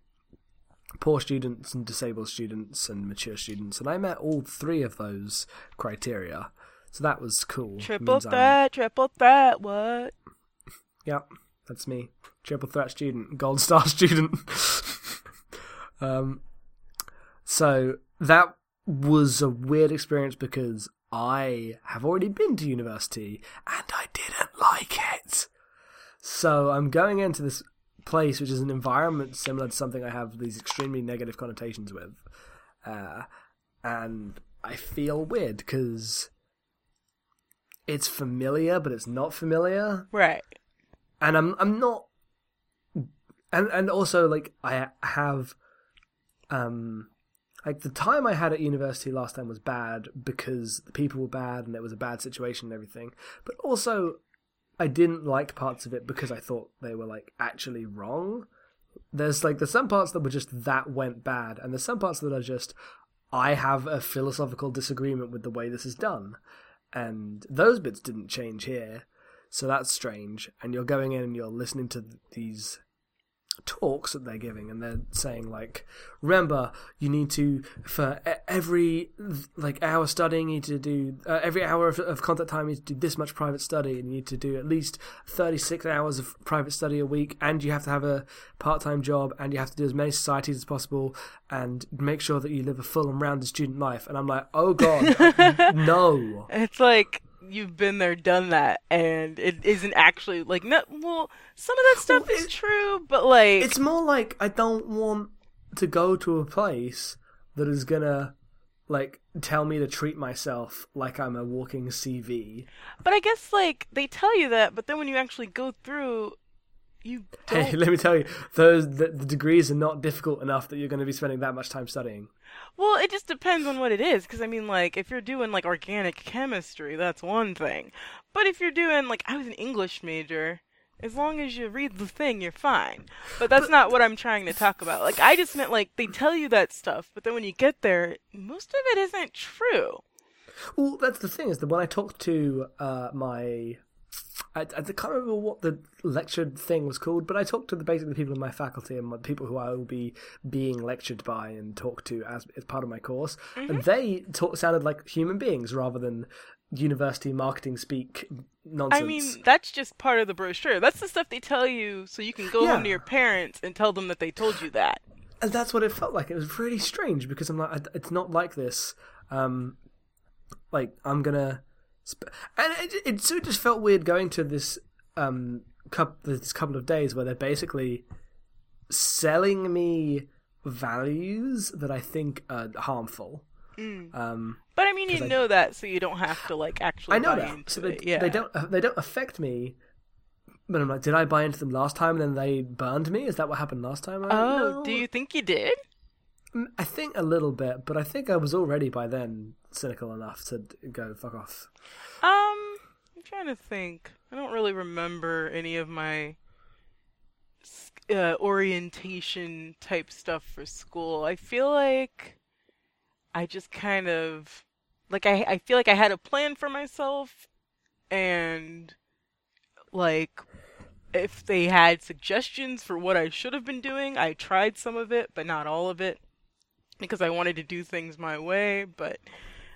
poor students and disabled students and mature students. And I met all three of those criteria. So that was cool. Triple threat, triple threat. What? [laughs] Yep, that's me. Triple threat student, gold [laughs] star student. [laughs] um, so that was a weird experience because I have already been to university and I didn't like it. So I'm going into this place which is an environment similar to something I have these extremely negative connotations with, uh, and I feel weird because it's familiar, but it's not familiar Right. and I'm I'm not and and also like I have um like the time I had at university last time was bad because the people were bad and it was a bad situation and everything. But also I didn't like parts of it because I thought they were like actually wrong. There's like there's some parts that were just that went bad and there's some parts that are just I have a philosophical disagreement with the way this is done. And those bits didn't change here. So that's strange. And you're going in and you're listening to these talks that they're giving, and they're saying like, remember, you need to for every like hour studying, you need to do uh, every hour of, of contact time, you need to do this much private study, and you need to do at least thirty six hours of private study a week, and you have to have a part time job, and you have to do as many societies as possible, and make sure that you live a full and rounded student life. And I'm like, oh god, [laughs] no. It's like you've been there, done that, and it isn't actually like no. Well, some of that stuff Well, is true, but like It's more like I don't want to go to a place that is gonna like tell me to treat myself like I'm a walking CV. But I guess like they tell you that, but then when you actually go through, you [laughs] don't. Hey, let me tell you, those the, the degrees are not difficult enough that you're going to be spending that much time studying. Well, it just depends on what it is. Because I mean, like if you're doing like organic chemistry, that's one thing. But if you're doing like I was an English major, as long as you read the thing, you're fine. But that's not what I'm trying to talk about. Like I just meant like they tell you that stuff, but then when you get there, most of it isn't true. Well, that's the thing is that when I talked to uh, my I, I can't remember what the lectured thing was called, but I talked to the basically the people in my faculty and my, people who I will be being lectured by and talked to as as part of my course, Mm-hmm. and they talk, sounded like human beings rather than university marketing speak nonsense. I mean, that's just part of the brochure. That's the stuff they tell you so you can go home to your parents and tell them that they told you that. and that's what it felt like. It was really strange because I'm like, it's not like this. Um, like I'm gonna, and it, it sort of just felt weird going to this um couple this couple of days where they're basically selling me values that I think are harmful. Um, But I mean, you I- know that, so you don't have to like actually I know buy that. into So they, it. Yeah, they don't uh, they don't affect me. But I'm like, did I buy into them last time and then they burned me? Is that what happened last time? I'm Oh, "No." do you think you did? Mm, I think a little bit, but I think I was already by then cynical enough to go fuck off. Um, I'm trying to think. I don't really remember any of my uh, orientation type stuff for school. I feel like I just kind of like I I feel like I had a plan for myself and like if they had suggestions for what I should have been doing, I tried some of it, but not all of it because I wanted to do things my way, but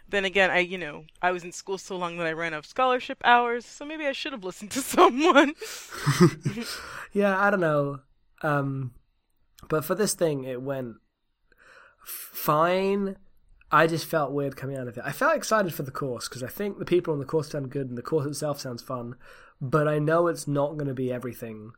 then again, I you know I was in school so long that I ran out of scholarship hours, so maybe I should have listened to [laughs] someone. [laughs] Yeah, I don't know. Um, but for this thing, it went fine. I just felt weird coming out of it. I felt excited for the course because I think the people on the course sound good and the course itself sounds fun. But I know it's not going to be everything,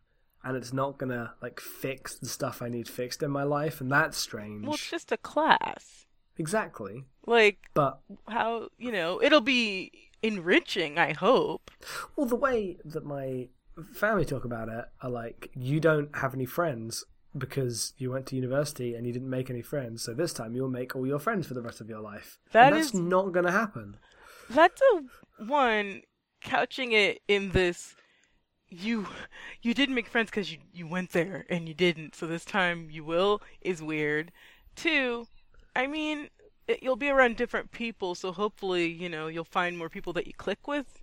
and it's not going to like fix the stuff I need fixed in my life, and that's strange. well, it's just a class. Exactly. Like But how you know it'll be enriching. I hope. Well, the way that my family talk about it are like, you don't have any friends because you went to university and you didn't make any friends. So this time you'll make all your friends for the rest of your life. That and that's is- not going to happen. That's a one couching it in this. You you didn't make friends because you you went there and you didn't. So this time you will is weird. Two, I mean, it, you'll be around different people, so hopefully you know you'll find more people that you click with,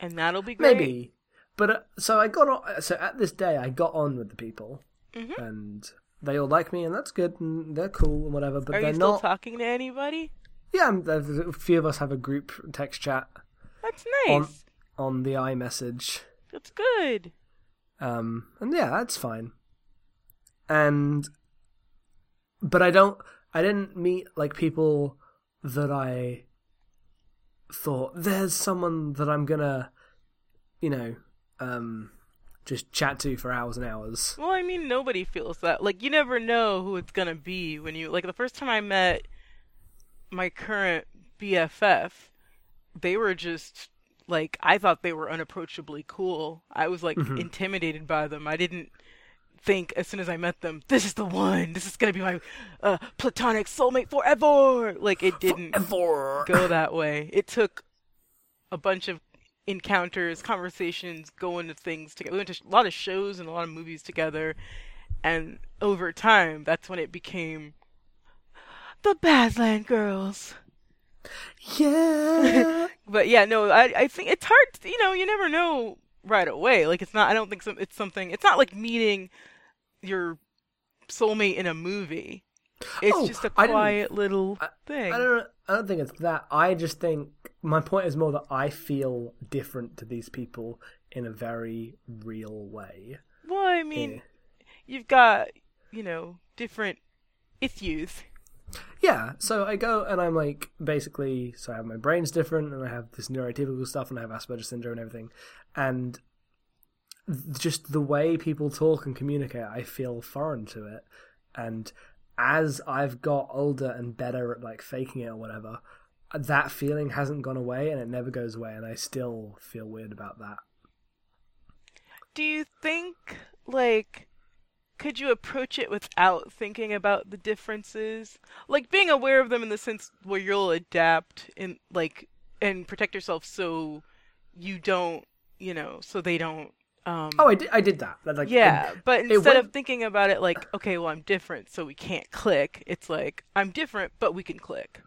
and that'll be great. Maybe. But uh, so I got on. So at this day, I got on with the people, Mhm. and they all like me, and that's good, and they're cool and whatever. But Are they're you still not. talking to anybody? yeah, I'm- a few of us have a group text chat That's nice. on on the iMessage. That's good. Um, and yeah, that's fine. And, but I don't, I didn't meet like people that I thought there's someone that I'm gonna, you know, um, just chat to for hours and hours. Well, I mean, nobody feels that. Like, you never know who it's gonna be when you. Like, the first time I met my current BFF, they were just. Like, I thought they were unapproachably cool. I was, like, intimidated by them. I didn't think, as soon as I met them, this is the one! This is gonna be my uh, platonic soulmate forever! Like, it didn't Ever. go that way. It took a bunch of encounters, conversations, going to things together. We went to a lot of shows and a lot of movies together, and over time, that's when it became the Badland Girls. Yeah. [laughs] But yeah, no, I I think it's hard. To, you know, you never know right away. Like it's not. I don't think some, it's something. It's not like meeting your soulmate in a movie. It's Oh, just a quiet little thing. I don't. I don't think it's that. I just think my point is more that I feel different to these people in a very real way. Well, I mean, Yeah. you've got, you know, different issues. Yeah, so I go and I'm like, basically, so I have my brain's different, and I have this neurotypical stuff, and I have Asperger's syndrome and everything, and just the way people talk and communicate, I feel foreign to it, and as I've got older and better at like faking it or whatever, that feeling hasn't gone away, and it never goes away, and I still feel weird about that. Do you think, like, could you approach it without thinking about the differences? Like, being aware of them in the sense where you'll adapt and like, and protect yourself so you don't, you know, so they don't. Um, Oh, I did, I did that. Like, Yeah, it- but instead went- of thinking about it like, okay, well, I'm different, so we can't click, it's like, I'm different, but we can click.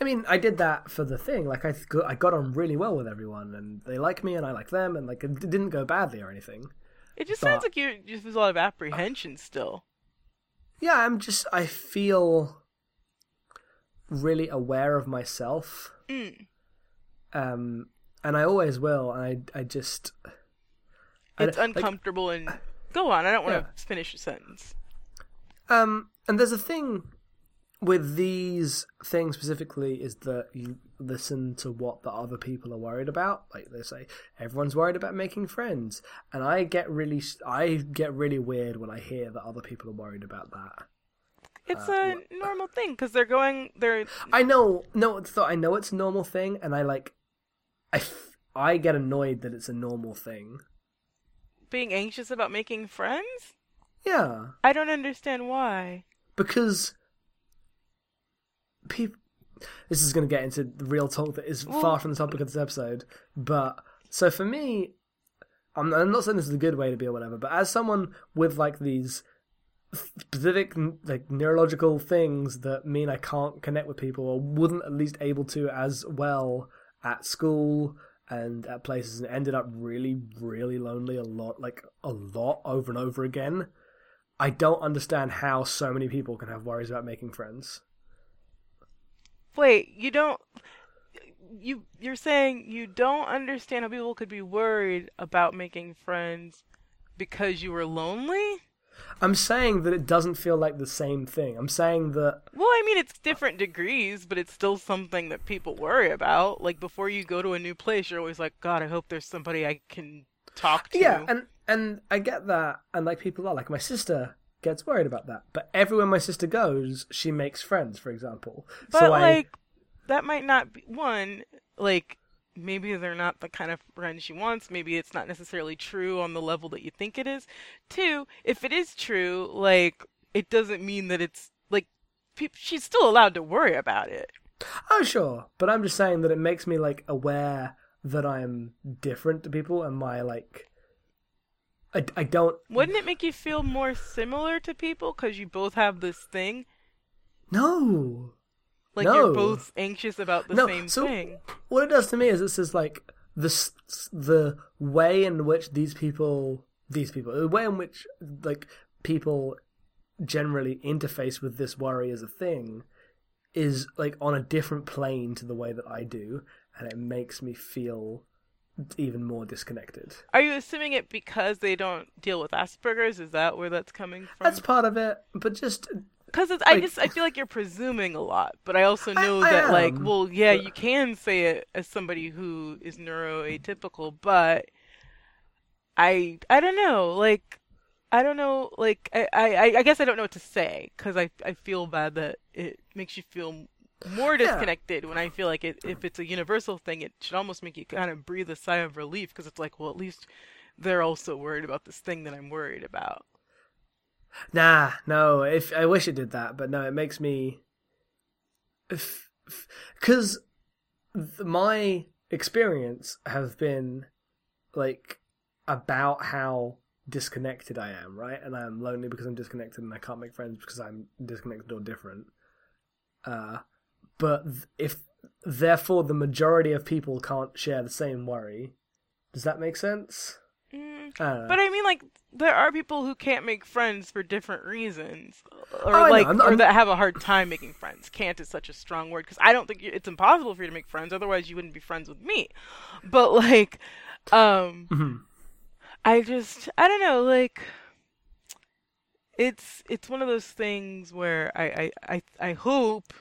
I mean, I did that for the thing. Like, I th- I got on really well with everyone, and they like me, and I like them, and like it didn't go badly or anything. It just But- sounds like you just there's a lot of apprehension still. Yeah, I'm just. I feel really aware of myself, Mm. um, and I always will. And I, I just. It's like, uncomfortable and go on. I don't want Yeah. to finish your sentence. Um, and there's a thing with these things specifically is that you listen to what the other people are worried about. Like they say, everyone's worried about making friends, and I get really, I get really weird when I hear that other people are worried about that. It's Uh, a normal thing because they're going. They're I know, no, so I know it's a normal thing, and I like, I I get annoyed that it's a normal thing. being anxious about making friends. Yeah, I don't understand why. because people this is going to get into the real talk that is far from the topic of this episode but so for me I'm, I'm not saying this is a good way to be or whatever but as someone with like these specific like neurological things that mean i can't connect with people or wouldn't at least able to as well at school and at places and ended up really really lonely a lot like a lot over and over again I don't understand how so many people can have worries about making friends. Wait, you don't. You you're saying you don't understand how people could be worried about making friends because you were lonely? I'm saying that it doesn't feel like the same thing. I'm saying that Well, I mean, it's different degrees, but it's still something that people worry about. Like before you go to a new place, you're always like, God, I hope there's somebody I can talk to. yeah, and and I get that, and like people are like my sister gets worried about that, but everywhere my sister goes, she makes friends. For example, but so I like that might not be one. Like maybe they're not the kind of friend she wants. Maybe it's not necessarily true on the level that you think it is. Two, if it is true, like it doesn't mean that it's like peop she's still allowed to worry about it. oh sure, but I'm just saying that it makes me like aware that I'm different to people, and my like. I, I don't Wouldn't it make you feel more similar to people because you both have this thing? no Like No. you're both anxious about the No, same so- thing. what it does to me is it says like the the way in which these people these people the way in which like people generally interface with this worry as a thing is like on a different plane to the way that I do and it makes me feel even more disconnected. Are you assuming it because they don't deal with Asperger's? Is that where that's coming from? That's part of it, but just Because I just I feel like you're presuming a lot, but I also know I that like, well, yeah, but- you can say it as somebody who is neuroatypical, but I I don't know, like I don't know, like I I, I guess I don't know what to say because I I feel bad that it makes you feel more Yeah. disconnected when I feel like it if it's a universal thing, it should almost make you kind of breathe a sigh of relief because it's like, well, at least they're also worried about this thing that I'm worried about. Nah, no. If I wish it did that, but no, it makes me because my experience has been like about how disconnected I am, right? And I'm lonely because I'm disconnected, and I can't make friends because I'm disconnected or different. Uh, but if therefore the majority of people can't share the same worry, does that make sense? Mm. I don't know. But I mean, like, there are people who can't make friends for different reasons, or Oh, like, I'm or I'm- that have a hard time making friends. Can't is such a strong word because I don't think it's impossible for you to make friends. Otherwise, you wouldn't be friends with me. But like, um, Mhm. I just, I don't know, like. It's it's one of those things where I, I, I, I hope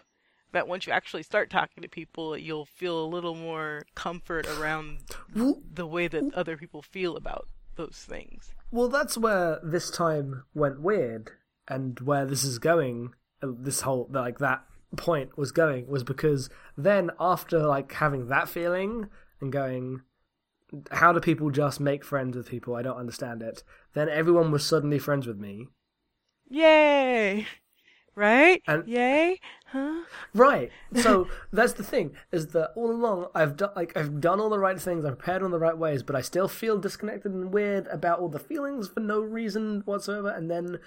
that once you actually start talking to people, you'll feel a little more comfort around the way that other people feel about those things. Well, that's where this time went weird, and where this is going. uh, This whole like that point was going was because then after like having that feeling and going, how do people just make friends with people? I don't understand it. Then everyone was suddenly friends with me. Yay! Right? And- Yay? Huh? Right. So [laughs] that's the thing is that all along I've done like I've done all the right things, I've prepared in the right ways, but I still feel disconnected and weird about all the feelings for no reason whatsoever. And then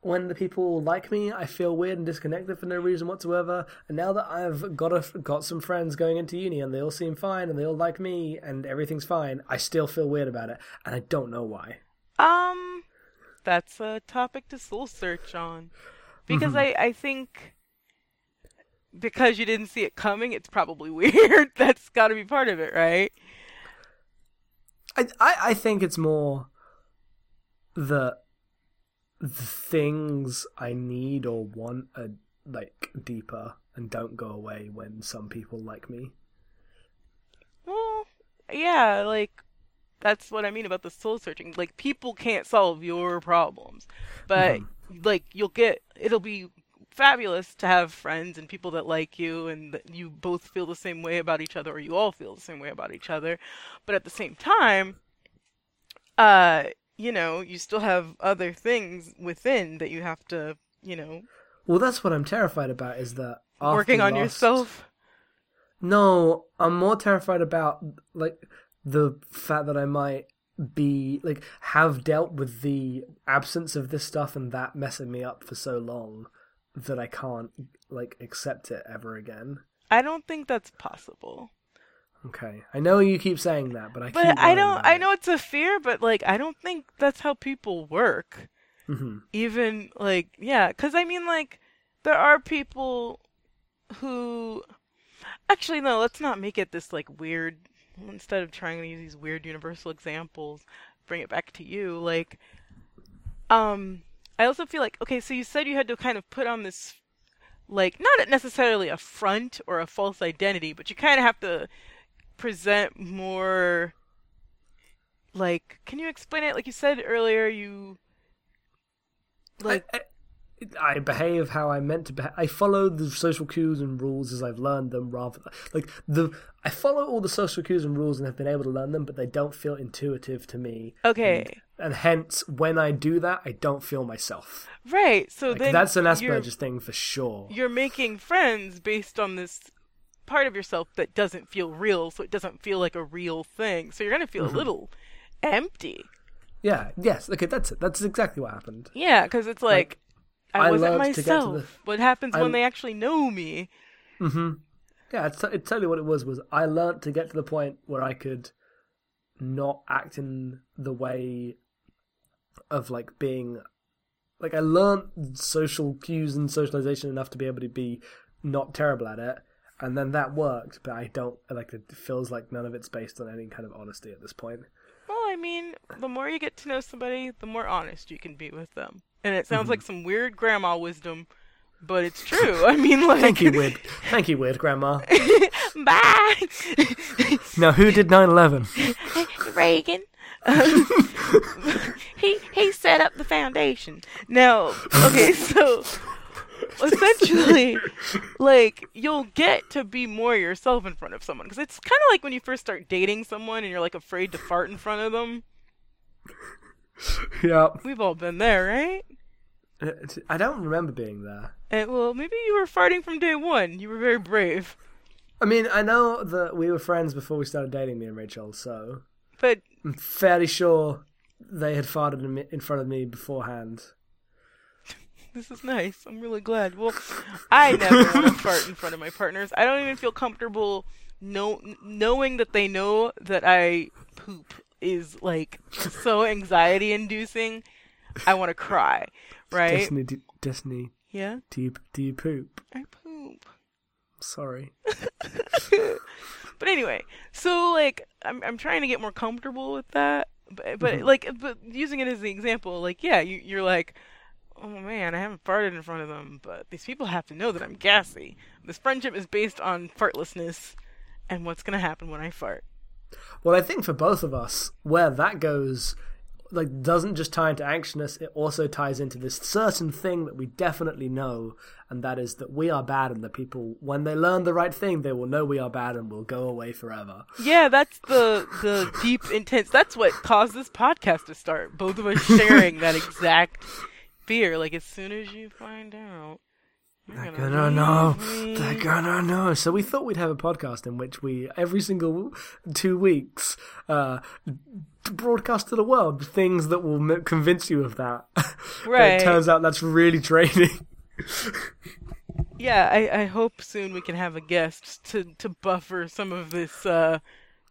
when the people like me, I feel weird and disconnected for no reason whatsoever. And now that I've got a, got some friends going into uni and they all seem fine and they all like me and everything's fine, I still feel weird about it, and I don't know why. Um, that's a topic to soul search on, because mm-hmm. I I think because you didn't see it coming, it's probably [laughs] weird. that's got to be part of it, right? I, I, I think it's more the, the things I need or want are like deeper and don't go away when some people like me. Well, yeah, like that's what I mean about the soul searching. Like people can't solve your problems, but mm-hmm. Like you'll get it'll be fabulous to have friends and people that like you and that you both feel the same way about each other or you all feel the same way about each other. But at the same time, uh, you know, you still have other things within that you have to, you know, Well, that's what I'm terrified about is that working on Lost- yourself. No, I'm more terrified about like the fact that I might be like have dealt with the absence of this stuff and that messing me up for so long that I can't like accept it ever again. I don't think that's possible. Okay, I know you keep saying that, but I But I don't I know it's a fear, but like I don't think that's how people work. Mhm. Even like yeah, cuz I mean like there are people who actually no, let's not make it this like weird instead of trying to use these weird universal examples, bring it back to you like um I also feel like okay, so you said you had to kind of put on this like not necessarily a front or a false identity, but you kind of have to present more like can you explain it? Like you said earlier you like I, I, behave how I meant to behave. I follow the social cues and rules as I've learned them, rather like the I follow all the social cues and rules and have been able to learn them, but they don't feel intuitive to me. okay and hence when I do that, I don't feel myself. right so Like, then that's an Asperger's thing for sure. you're making friends based on this part of yourself that doesn't feel real so it doesn't feel like a real thing so you're gonna feel Mm-hmm. a little empty Yeah, yes, okay, that's it. That's exactly what happened. yeah because it's like, I I wasn't learned to get to myself the- what happens I- when they actually know me mm-hmm. Yeah, it's, it's totally what it was. Was I learned to get to the point where I could not act in the way of like being like I learned social cues and socialization enough to be able to be not terrible at it, and then that worked. But I don't like it feels like none of it's based on any kind of honesty at this point. Well, I mean, the more you get to know somebody, the more honest you can be with them. And it sounds Mm-hmm. like some weird grandma wisdom, but it's true. [laughs] I mean, like, Thank you, weird. [laughs] Thank you, weird grandma. bye, [laughs] Now, who did 9/11? Reagan. Um, he he set up the foundation. Now, okay, so essentially, like you'll get to be more yourself in front of someone because it's kind of like when you first start dating someone and you're like afraid to fart in front of them. [laughs] yeah. We've all been there, right? I don't remember being there. And, well, maybe you were farting from day one. You were very brave. I mean, I know that we were friends before we started dating, me and Rachel, so But I'm fairly sure they had farted in, front of me beforehand. [laughs] this is nice. I'm really glad. Well, I [laughs] never want to fart in front of my partners. I don't even feel comfortable know, knowing that they know that I poop is like so anxiety inducing. I want to cry, right? Destiny, do, Destiny, Yeah, do you, do you poop? I poop. Sorry. [laughs] [laughs] But anyway, so like I'm I'm trying to get more comfortable with that, but but Mhm. like but using it as the example, like yeah, you you're like, oh man, I haven't farted in front of them, but these people have to know that I'm gassy. This friendship is based on fartlessness, and what's gonna happen when I fart. Well, I think for both of us, where that goes, like, doesn't just tie into anxiousness, it also ties into this certain thing that we definitely know, and that is that we are bad, and the people, when they learn the right thing, they will know we are bad and will go away forever. Yeah, that's the the deep intense. That's what caused this podcast to start. Both of us sharing that exact fear. Like as soon as you find out, They're gonna know. They're gonna know. So we thought we'd have a podcast in which we every single two weeks uh, broadcast to the world things that will convince you of that. [laughs] But Right. it turns out that's really draining. [laughs] Yeah, I, I hope soon we can have a guest to, to buffer some of this uh,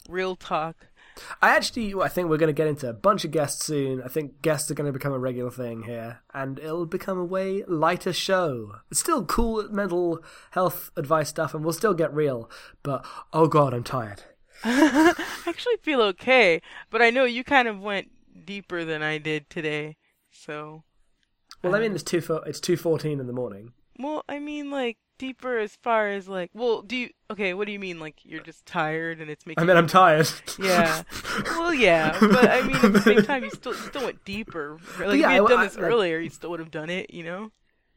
real talk. I actually, I think we're going to get into a bunch of guests soon. I think guests are going to become a regular thing here, and it'll become a way lighter show. It's still cool mental health advice stuff, and we'll still get real. But oh god, I'm tired. [laughs] I actually feel okay, but I know you kind of went deeper than I did today. So, Well, I mean, it's two it's two fourteen in the morning. well, I mean, like deeper as far as like, well, do you? Okay, what do you mean? Like you're just tired and it's making. I mean, I'm tired. Yeah. Well, yeah, but I mean, at the same time, you still you still went deeper. [laughs] Like yeah, if you had done I- this like- earlier, you still would have done it. You know,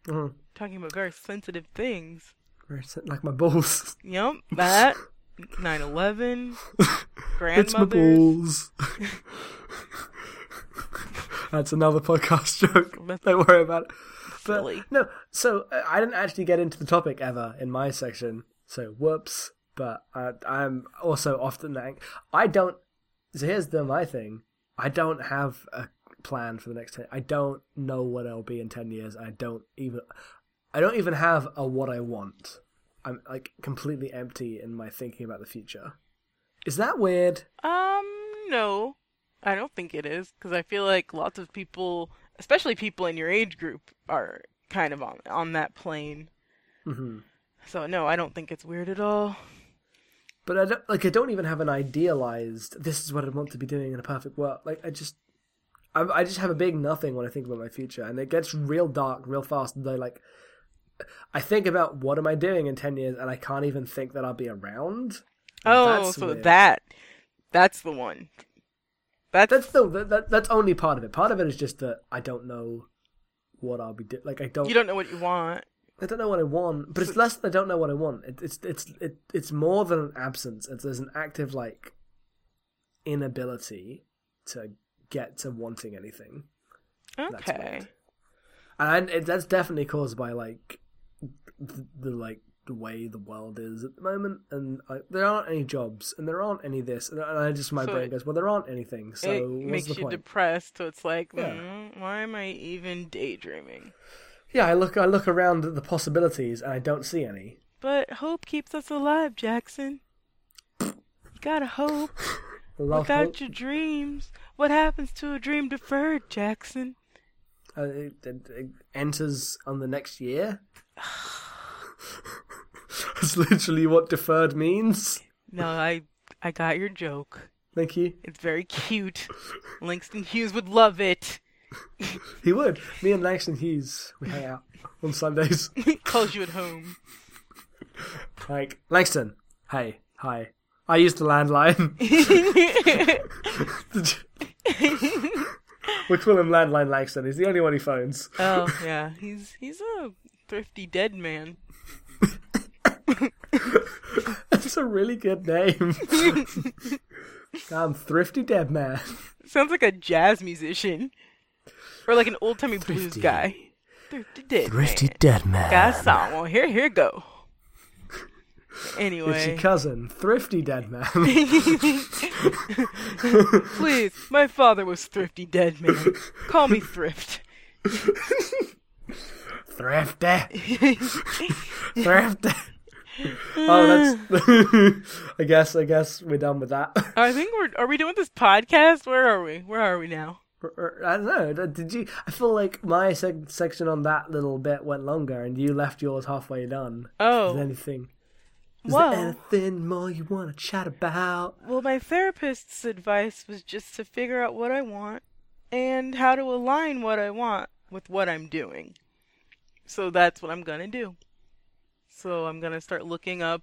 Mhm. talking about very sensitive things. like my balls. Yep, that 9/11, [laughs] It's my balls. [laughs] That's another podcast joke. Don't worry about it. Silly. no, so uh, I didn't actually get into the topic ever in my section. So whoops. But I, I'm also often ang- I don't. So here's the my thing. I don't have a plan for the next ten. I don't know what I'll be in ten years. I don't even. I don't even have a what I want. I'm like completely empty in my thinking about the future. Is that weird? Um, no, I don't think it is because I feel like lots of people, especially people in your age group, are kind of on on that plane. hmm So no, I don't think it's weird at all. But I don't like. I don't even have an idealized. This is what I want to be doing in a perfect world. Like I just, I, I just have a big nothing when I think about my future, and it gets real dark real fast. And I like, I think about what am I doing in ten years, and I can't even think that I'll be around. Oh, That's so weird. that that's the one. That's, That's no, that, that that's only part of it. Part of it is just that I don't know what I'll be doing. Like I don't, you don't know what you want. I don't know what I want. But it's less than I don't know what I want. It, it's it's it, it's more than an absence. It's there's an active like inability to get to wanting anything. Okay. weird. And it, that's definitely caused by like the, the like the way the world is at the moment, and like, there aren't any jobs, and there aren't any this, and I just my So brain goes, well, there aren't anything. So it what's makes the you point? depressed, so it's like, Yeah. mm, why am I even daydreaming? yeah, I look I look around at the possibilities, and I don't see any. But hope keeps us alive, Jackson. You gotta hope. [laughs] Without hope. your dreams, what happens to a dream deferred, Jackson? Uh, it, it, it enters on the next year. [sighs] [laughs] [laughs] That's literally what deferred means. No, I I got your joke. Thank you. It's very cute. Langston Hughes would love it. [laughs] He would. Me and Langston Hughes, we hang out on Sundays. [laughs] Calls you at home. Like, Langston, hey, hi. I use the landline. we call him Landline Langston. He's the only one he phones. oh yeah, he's he's a thrifty dead man. [laughs] That's a really good name. [laughs] I'm Thrifty Dead Man. Sounds like a jazz musician, or like an old timey blues Thrifty. guy. Thrifty dead man. Dead Man. Got a song. Well, here here go. It's your Anyway, cousin, Thrifty Dead Man. [laughs] please, my father was thrifty dead man. Call me thrift. Thrifty. Thrifty. [laughs] Oh, that's. [laughs] [laughs] I guess. I guess we're done with that. I think we're are we doing this podcast? Where are we? Where are we now? I don't know. Did you? I feel like my seg- section on that little bit went longer, and you left yours halfway done. Oh. Is Oh, there anything? Is Whoa. there anything more you want to chat about? well, my therapist's advice was just to figure out what I want and how to align what I want with what I'm doing. So that's what I'm gonna do. So I'm gonna start looking up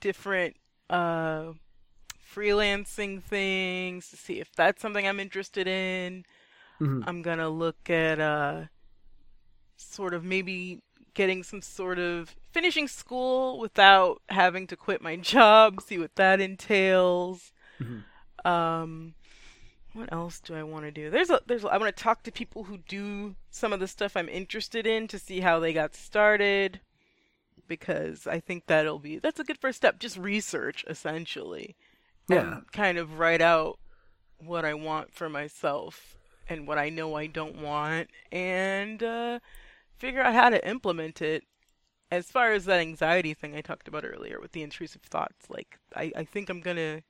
different uh, freelancing things to see if that's something I'm interested in. Mhm. I'm gonna look at uh, sort of maybe getting some sort of finishing school without having to quit my [laughs] job. See what that entails. Um, what else do I want to do? There's a there's a, I want to talk to people who do some of the stuff I'm interested in to see how they got started because I think that'll be that's a good first step. Just research essentially. Yeah. And kind of write out what I want for myself and what I know I don't want and uh, figure out how to implement it. As far as that anxiety thing I talked about earlier with the intrusive thoughts, like I, I think I'm gonna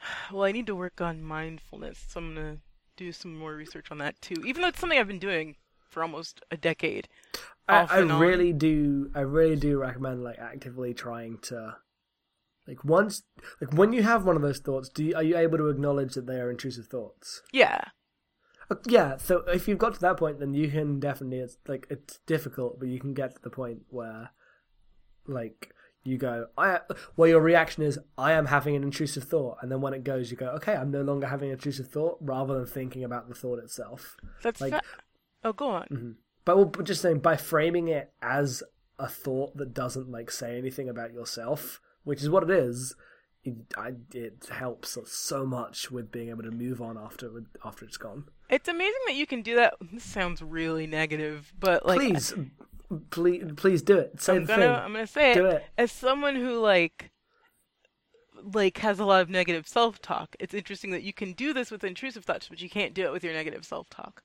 [sighs] well, I need to work on mindfulness, so I'm gonna do some more research on that too. Even though it's something I've been doing for almost a decade. I, I really do. I really do recommend like actively trying to, like once, like when you have one of those thoughts, do you, are you able to acknowledge that they are intrusive thoughts? yeah, Uh, Yeah. So if you've got to that point, then you can definitely. It's like it's difficult, but you can get to the point where, like, you go. I well, your reaction is I am having an intrusive thought, and then when it goes, you go, okay, I'm no longer having an intrusive thought, rather than thinking about the thought itself. that's Like- fa- oh, go on. Mm-hmm. But we'll just saying by framing it as a thought that doesn't like say anything about yourself, which is what it is. It, I, it helps so much with being able to move on after after it's gone. It's amazing that you can do that. This sounds really negative, but like, please, please, please do it. Say I'm the gonna thing. I'm gonna say Do it. it. As someone who like like has a lot of negative self-talk, it's interesting that you can do this with intrusive thoughts, but you can't do it with your negative self-talk.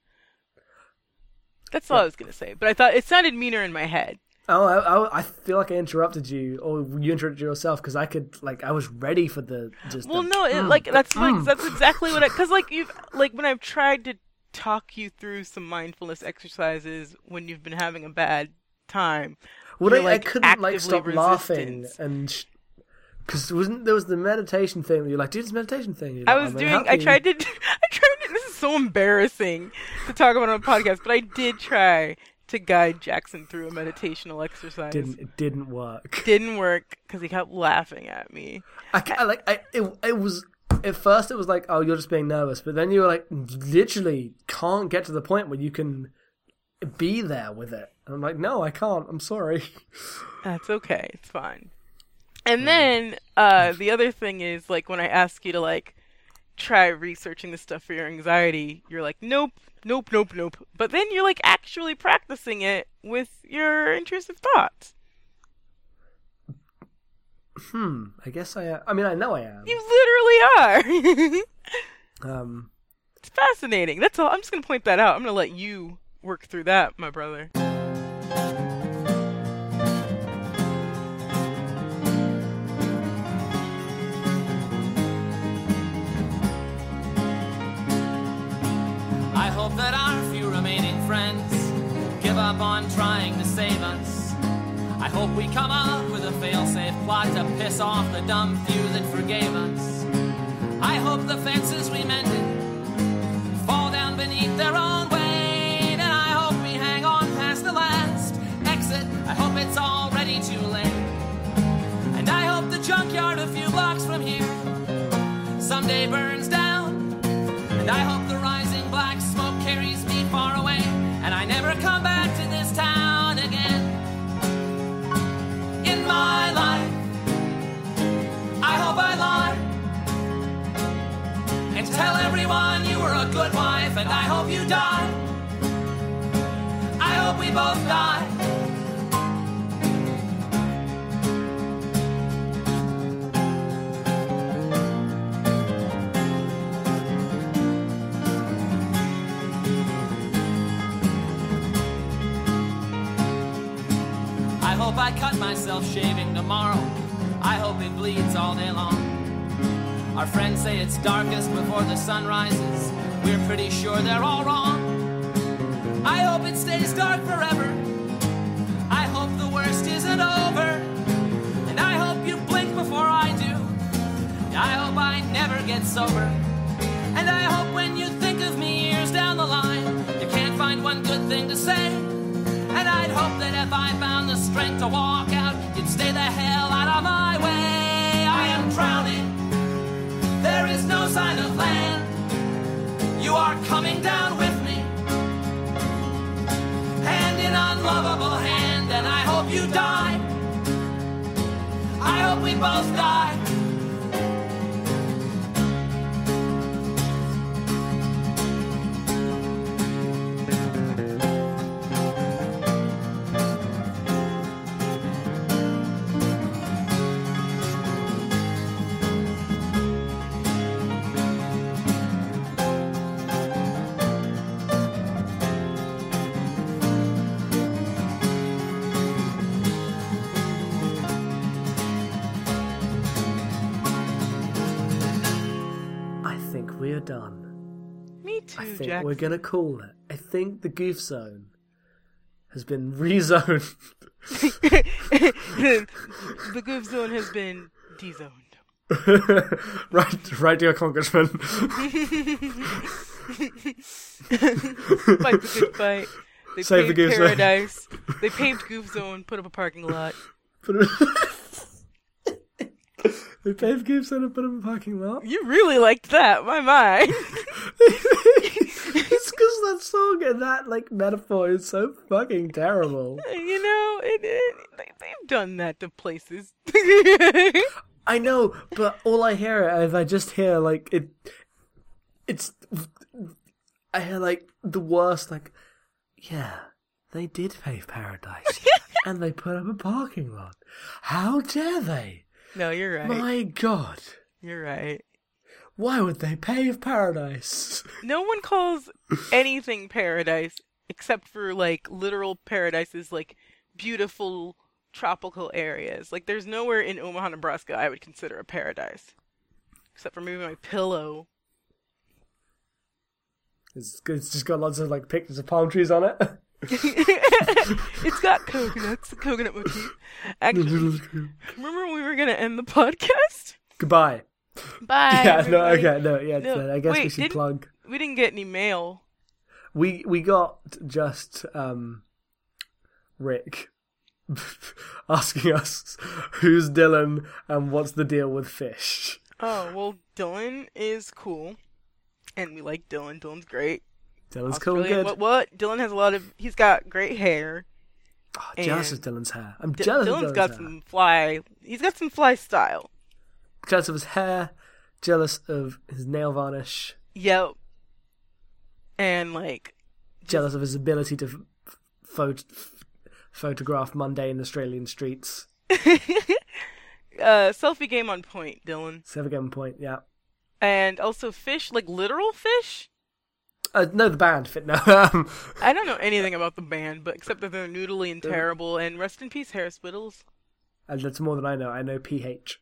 That's all I was gonna say, but I thought it sounded meaner in my head. Oh, I, I, I feel like I interrupted you, or you interrupted yourself because I could like I was ready for the just. Well, the, no, it, mm, like that's mm. like that's exactly what I because like you've like when I've tried to talk you through some mindfulness exercises when you've been having a bad time. Well, I, like, I couldn't like stop laughing resistant. and because wasn't there was the meditation thing? That you're like, do this meditation thing. You're I like, was "I'm doing. [laughs] I tried to. I tried to. This is so embarrassing to talk about on a podcast, but I did try to guide Jackson through a meditational exercise. Didn't it didn't work? Didn't work because he kept laughing at me. I, ca- I like I it, it was at first it was like oh you're just being nervous, but then you were like literally can't get to the point where you can be there with it. And I'm like no I can't. I'm sorry. [laughs] That's okay. It's fine. And then uh, the other thing is like when I ask you to like try researching this stuff for your anxiety, you're like, nope, nope, nope, nope. But then you're like actually practicing it with your intrusive thoughts. Hmm. I guess I. am. I mean I know I am. You literally are. [laughs] [laughs] Um. it's fascinating. That's all. I'm just gonna point that out. I'm gonna let you work through that, my brother. Hope that our few remaining friends give up on trying to save us. I hope we come up with a fail-safe plot to piss off the dumb few that forgave us. I hope the fences we mended hope you die. I hope we both die. I hope I cut myself shaving tomorrow. I hope it bleeds all day long. Our friends say it's darkest before the sun rises. We're pretty sure they're all wrong. I hope it stays dark forever. I hope the worst isn't over. And I hope you blink before I do. I hope I never get sober. And I hope when you think of me years down the line, you can't find one good thing to say. And I'd hope that if I found the strength to walk out, you'd stay the hell out of my way. I am drowning. There is no sign of coming down with me. Hand in unlovable hand, and I hope you die. I hope we both die. Too, I think Jack. we're gonna call it. I think the goof zone has been [laughs] rezoned. [laughs] the goof zone has been de-zoned. [laughs] right, right, dear congressman. Fight the good fight. They Save the paved goof zone. paradise. They paved goof zone. Put up a parking lot. They paved goof zone and put up a parking lot. You really liked that, my my. It's because that song and that like metaphor is so fucking terrible. you know, it, it, they, they've done that to places. I know, but all I hear is I just hear like it. It's I hear like the worst. Like, yeah, they did pave paradise, [laughs] and they put up a parking lot. How dare they? no, you're right. My God, You're right. Why would they pave paradise? [laughs] No one calls anything paradise except for like literal paradises, like beautiful tropical areas. Like there's nowhere in Omaha, Nebraska I would consider a paradise. Except for maybe my pillow. It's, it's just got lots of like pictures of palm trees on it. [laughs] it's got coconuts, coconut motif. [laughs] Actually, remember when we were gonna end the podcast? Goodbye. Bye. yeah, no, okay, no, yeah. No, I guess we should didn't- plug. We didn't get any mail. We we got just um Rick [laughs] asking us who's Dylan and what's the deal with fish. Oh well, Dylan is cool, and we like Dylan. Dylan's great. Dylan's cool and good. What? What? Dylan has a lot of. He's got great hair. Oh, jealous of Dylan's hair. I'm D- jealous Dylan's Dylan's got hair. some fly. He's got some fly style. Jealous of his hair. Jealous of his nail varnish. Yep. And like, Jealous of his ability to f- phot- f- photograph mundane Australian streets. [laughs] uh, selfie game on point, Dylan. Selfie game on point. Yeah. And also fish, like literal fish. Uh, no, the band fit no. [laughs] Um, I don't know anything about the band, but except that they're noodly and terrible. And rest in peace, Harris Wittels. and that's more than I know. I know PH.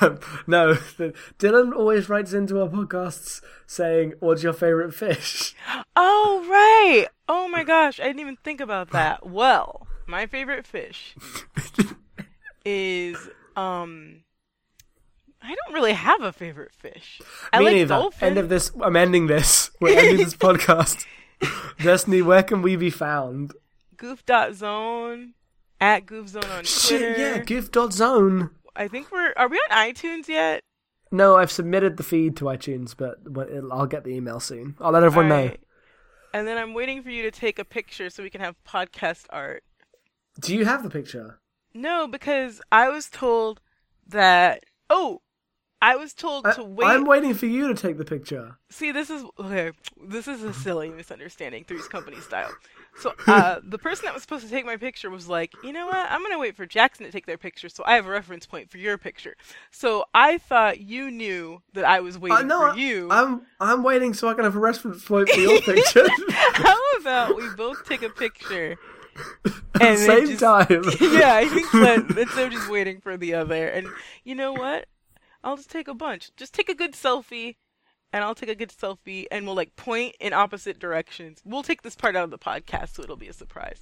Um, no, [laughs] Dylan always writes into our podcasts saying, "What's your favorite fish?" oh right. Oh my gosh, I didn't even think about that. Well, my favorite fish is um. I don't really have a favorite fish. I Me like neither. dolphins. End of this. I'm ending this. We're ending this [laughs] podcast. Destiny, where can we be found? Goof.zone at Goofzone on Twitter. Shit, yeah, gift.zone. I think we're are we on iTunes yet? No, I've submitted the feed to iTunes, but I'll get the email soon. I'll let everyone know. And then I'm waiting for you to take a picture so we can have podcast art. Do you have the picture? No, because I was told that oh, I was told I, to wait. I'm waiting for you to take the picture. See, this is okay. This is a silly misunderstanding, Three's Company style. So, uh, the person that was supposed to take my picture was like, you know what? I'm gonna wait for Jackson to take their picture, so I have a reference point for your picture. So I thought you knew that I was waiting Uh, no, for you. I'm I'm waiting so I can have a reference point for your picture [laughs] How about we both take a picture? [laughs] at the same just- time. [laughs] yeah, I think that instead of just waiting for the other. And you know what? I'll just take a bunch. Just take a good selfie, and I'll take a good selfie, and we'll like point in opposite directions. We'll take this part out of the podcast, so it'll be a surprise.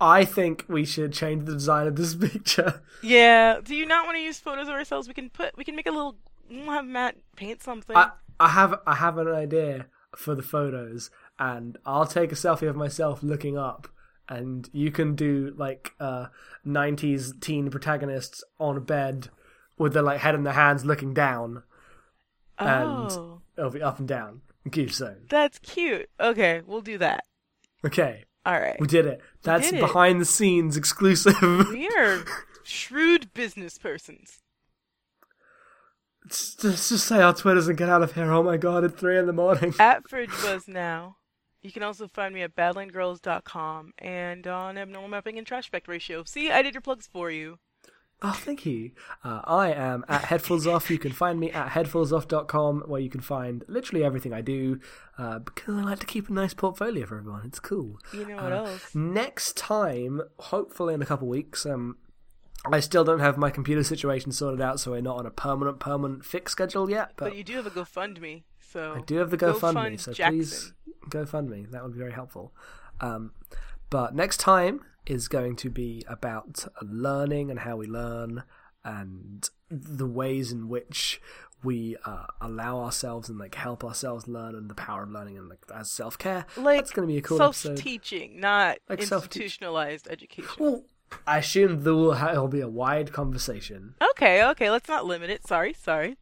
I think we should change the design of this [laughs] picture. Yeah. Do you not want to use photos of ourselves? We can put. We can make a little. We'll have Matt paint something. I I have I have an idea for the photos, and I'll take a selfie of myself looking up, and you can do like uh '90s teen protagonists on a bed with their like head in their hands looking down. and- oh, Be up and down. Goof zone. that's cute. Okay, we'll do that. Okay, All right. we did it. That's did it. behind the scenes exclusive. [laughs] We are shrewd business persons. Let's just just say our Twitters and get out of here. Oh my god, at three in the morning. at Fridge Buzz now. You can also find me at badlandgirls.com and on Abnormal Mapping and Trash Spec Ratio. See, I did your plugs for you. Oh, thank you. Uh, I am at Headfullsoff. You can find me at headfullsoff.com where you can find literally everything I do uh, because I like to keep a nice portfolio for everyone. It's cool. You know what Uh, else? Next time, hopefully in a couple weeks, um, I still don't have my computer situation sorted out, so we're not on a permanent, permanent fix schedule yet. But, But you do have a GoFundMe, so I do have the Go GoFundMe, fund so Jackson. please GoFundMe. That would be very helpful. Um, but next time is going to be about learning and how we learn and the ways in which we uh, allow ourselves and like help ourselves learn and the power of learning and like as self care. like That's going to be a cool self-teaching, not Like institutionalized education. Well, I assume there will ha- it'll be a wide conversation. Okay, okay, let's not limit it. Sorry, sorry.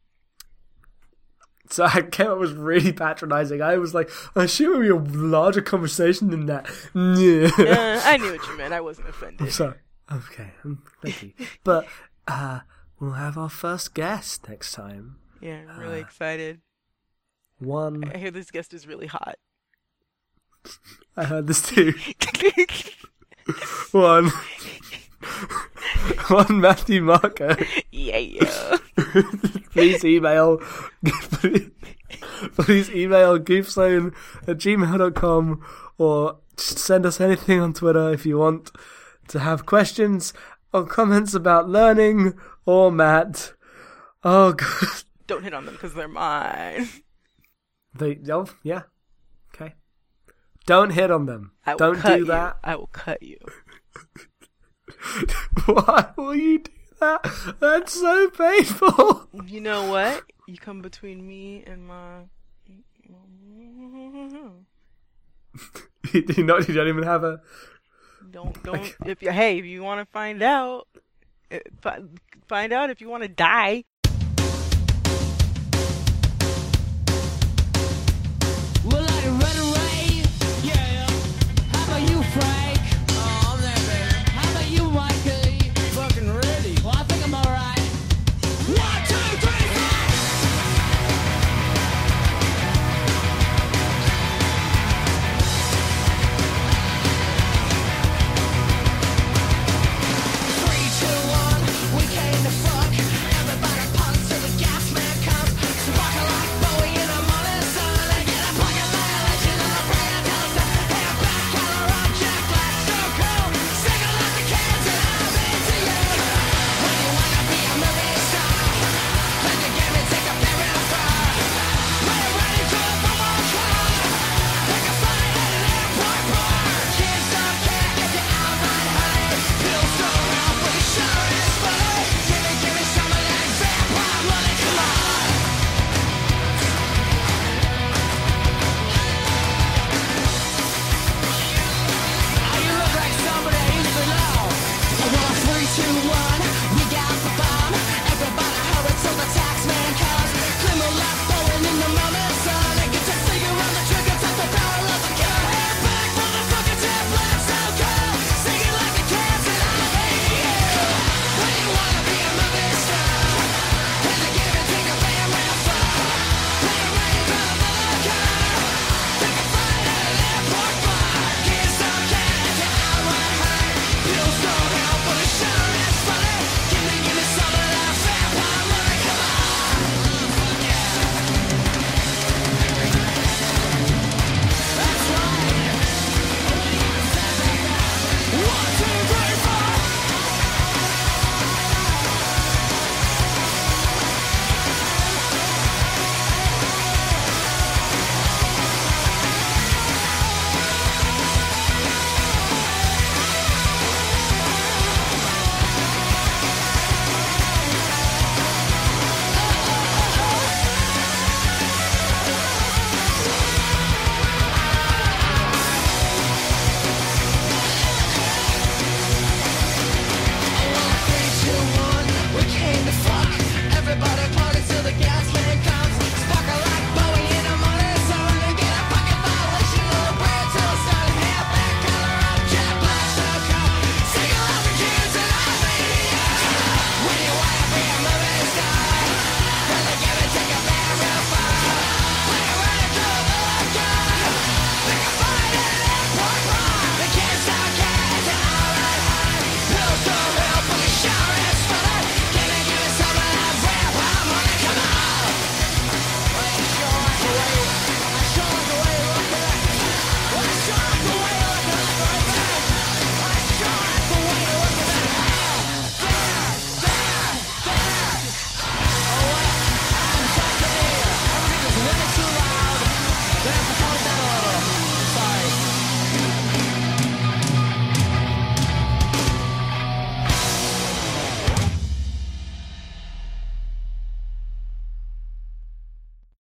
[laughs] So I came up was really patronizing. I was like, I assume it'll be a larger conversation than that. Yeah. Uh, I [laughs] knew what you meant. I wasn't offended. Sorry. okay, um, thank you. But uh, we'll have our first guest next time. Yeah, I'm really Uh, excited. One, I hear this guest is really hot. [laughs] I heard this too. One, [laughs] one Matthew Marco. yeah, yeah. [laughs] please email, [laughs] please email goofzone at gmail.com or send us anything on Twitter if you want to have questions or comments about learning or Matt. Oh god. Don't hit on them because they're mine. They, oh, yeah. Okay. Don't hit on them. I will Don't cut do you. that. I will cut you. [laughs] Why will you do that? That's so painful. You know what? You come between me and my. [laughs] you do not. You don't even have a. Don't don't. If you hey, if you want to find out, eh, find out if you want to die.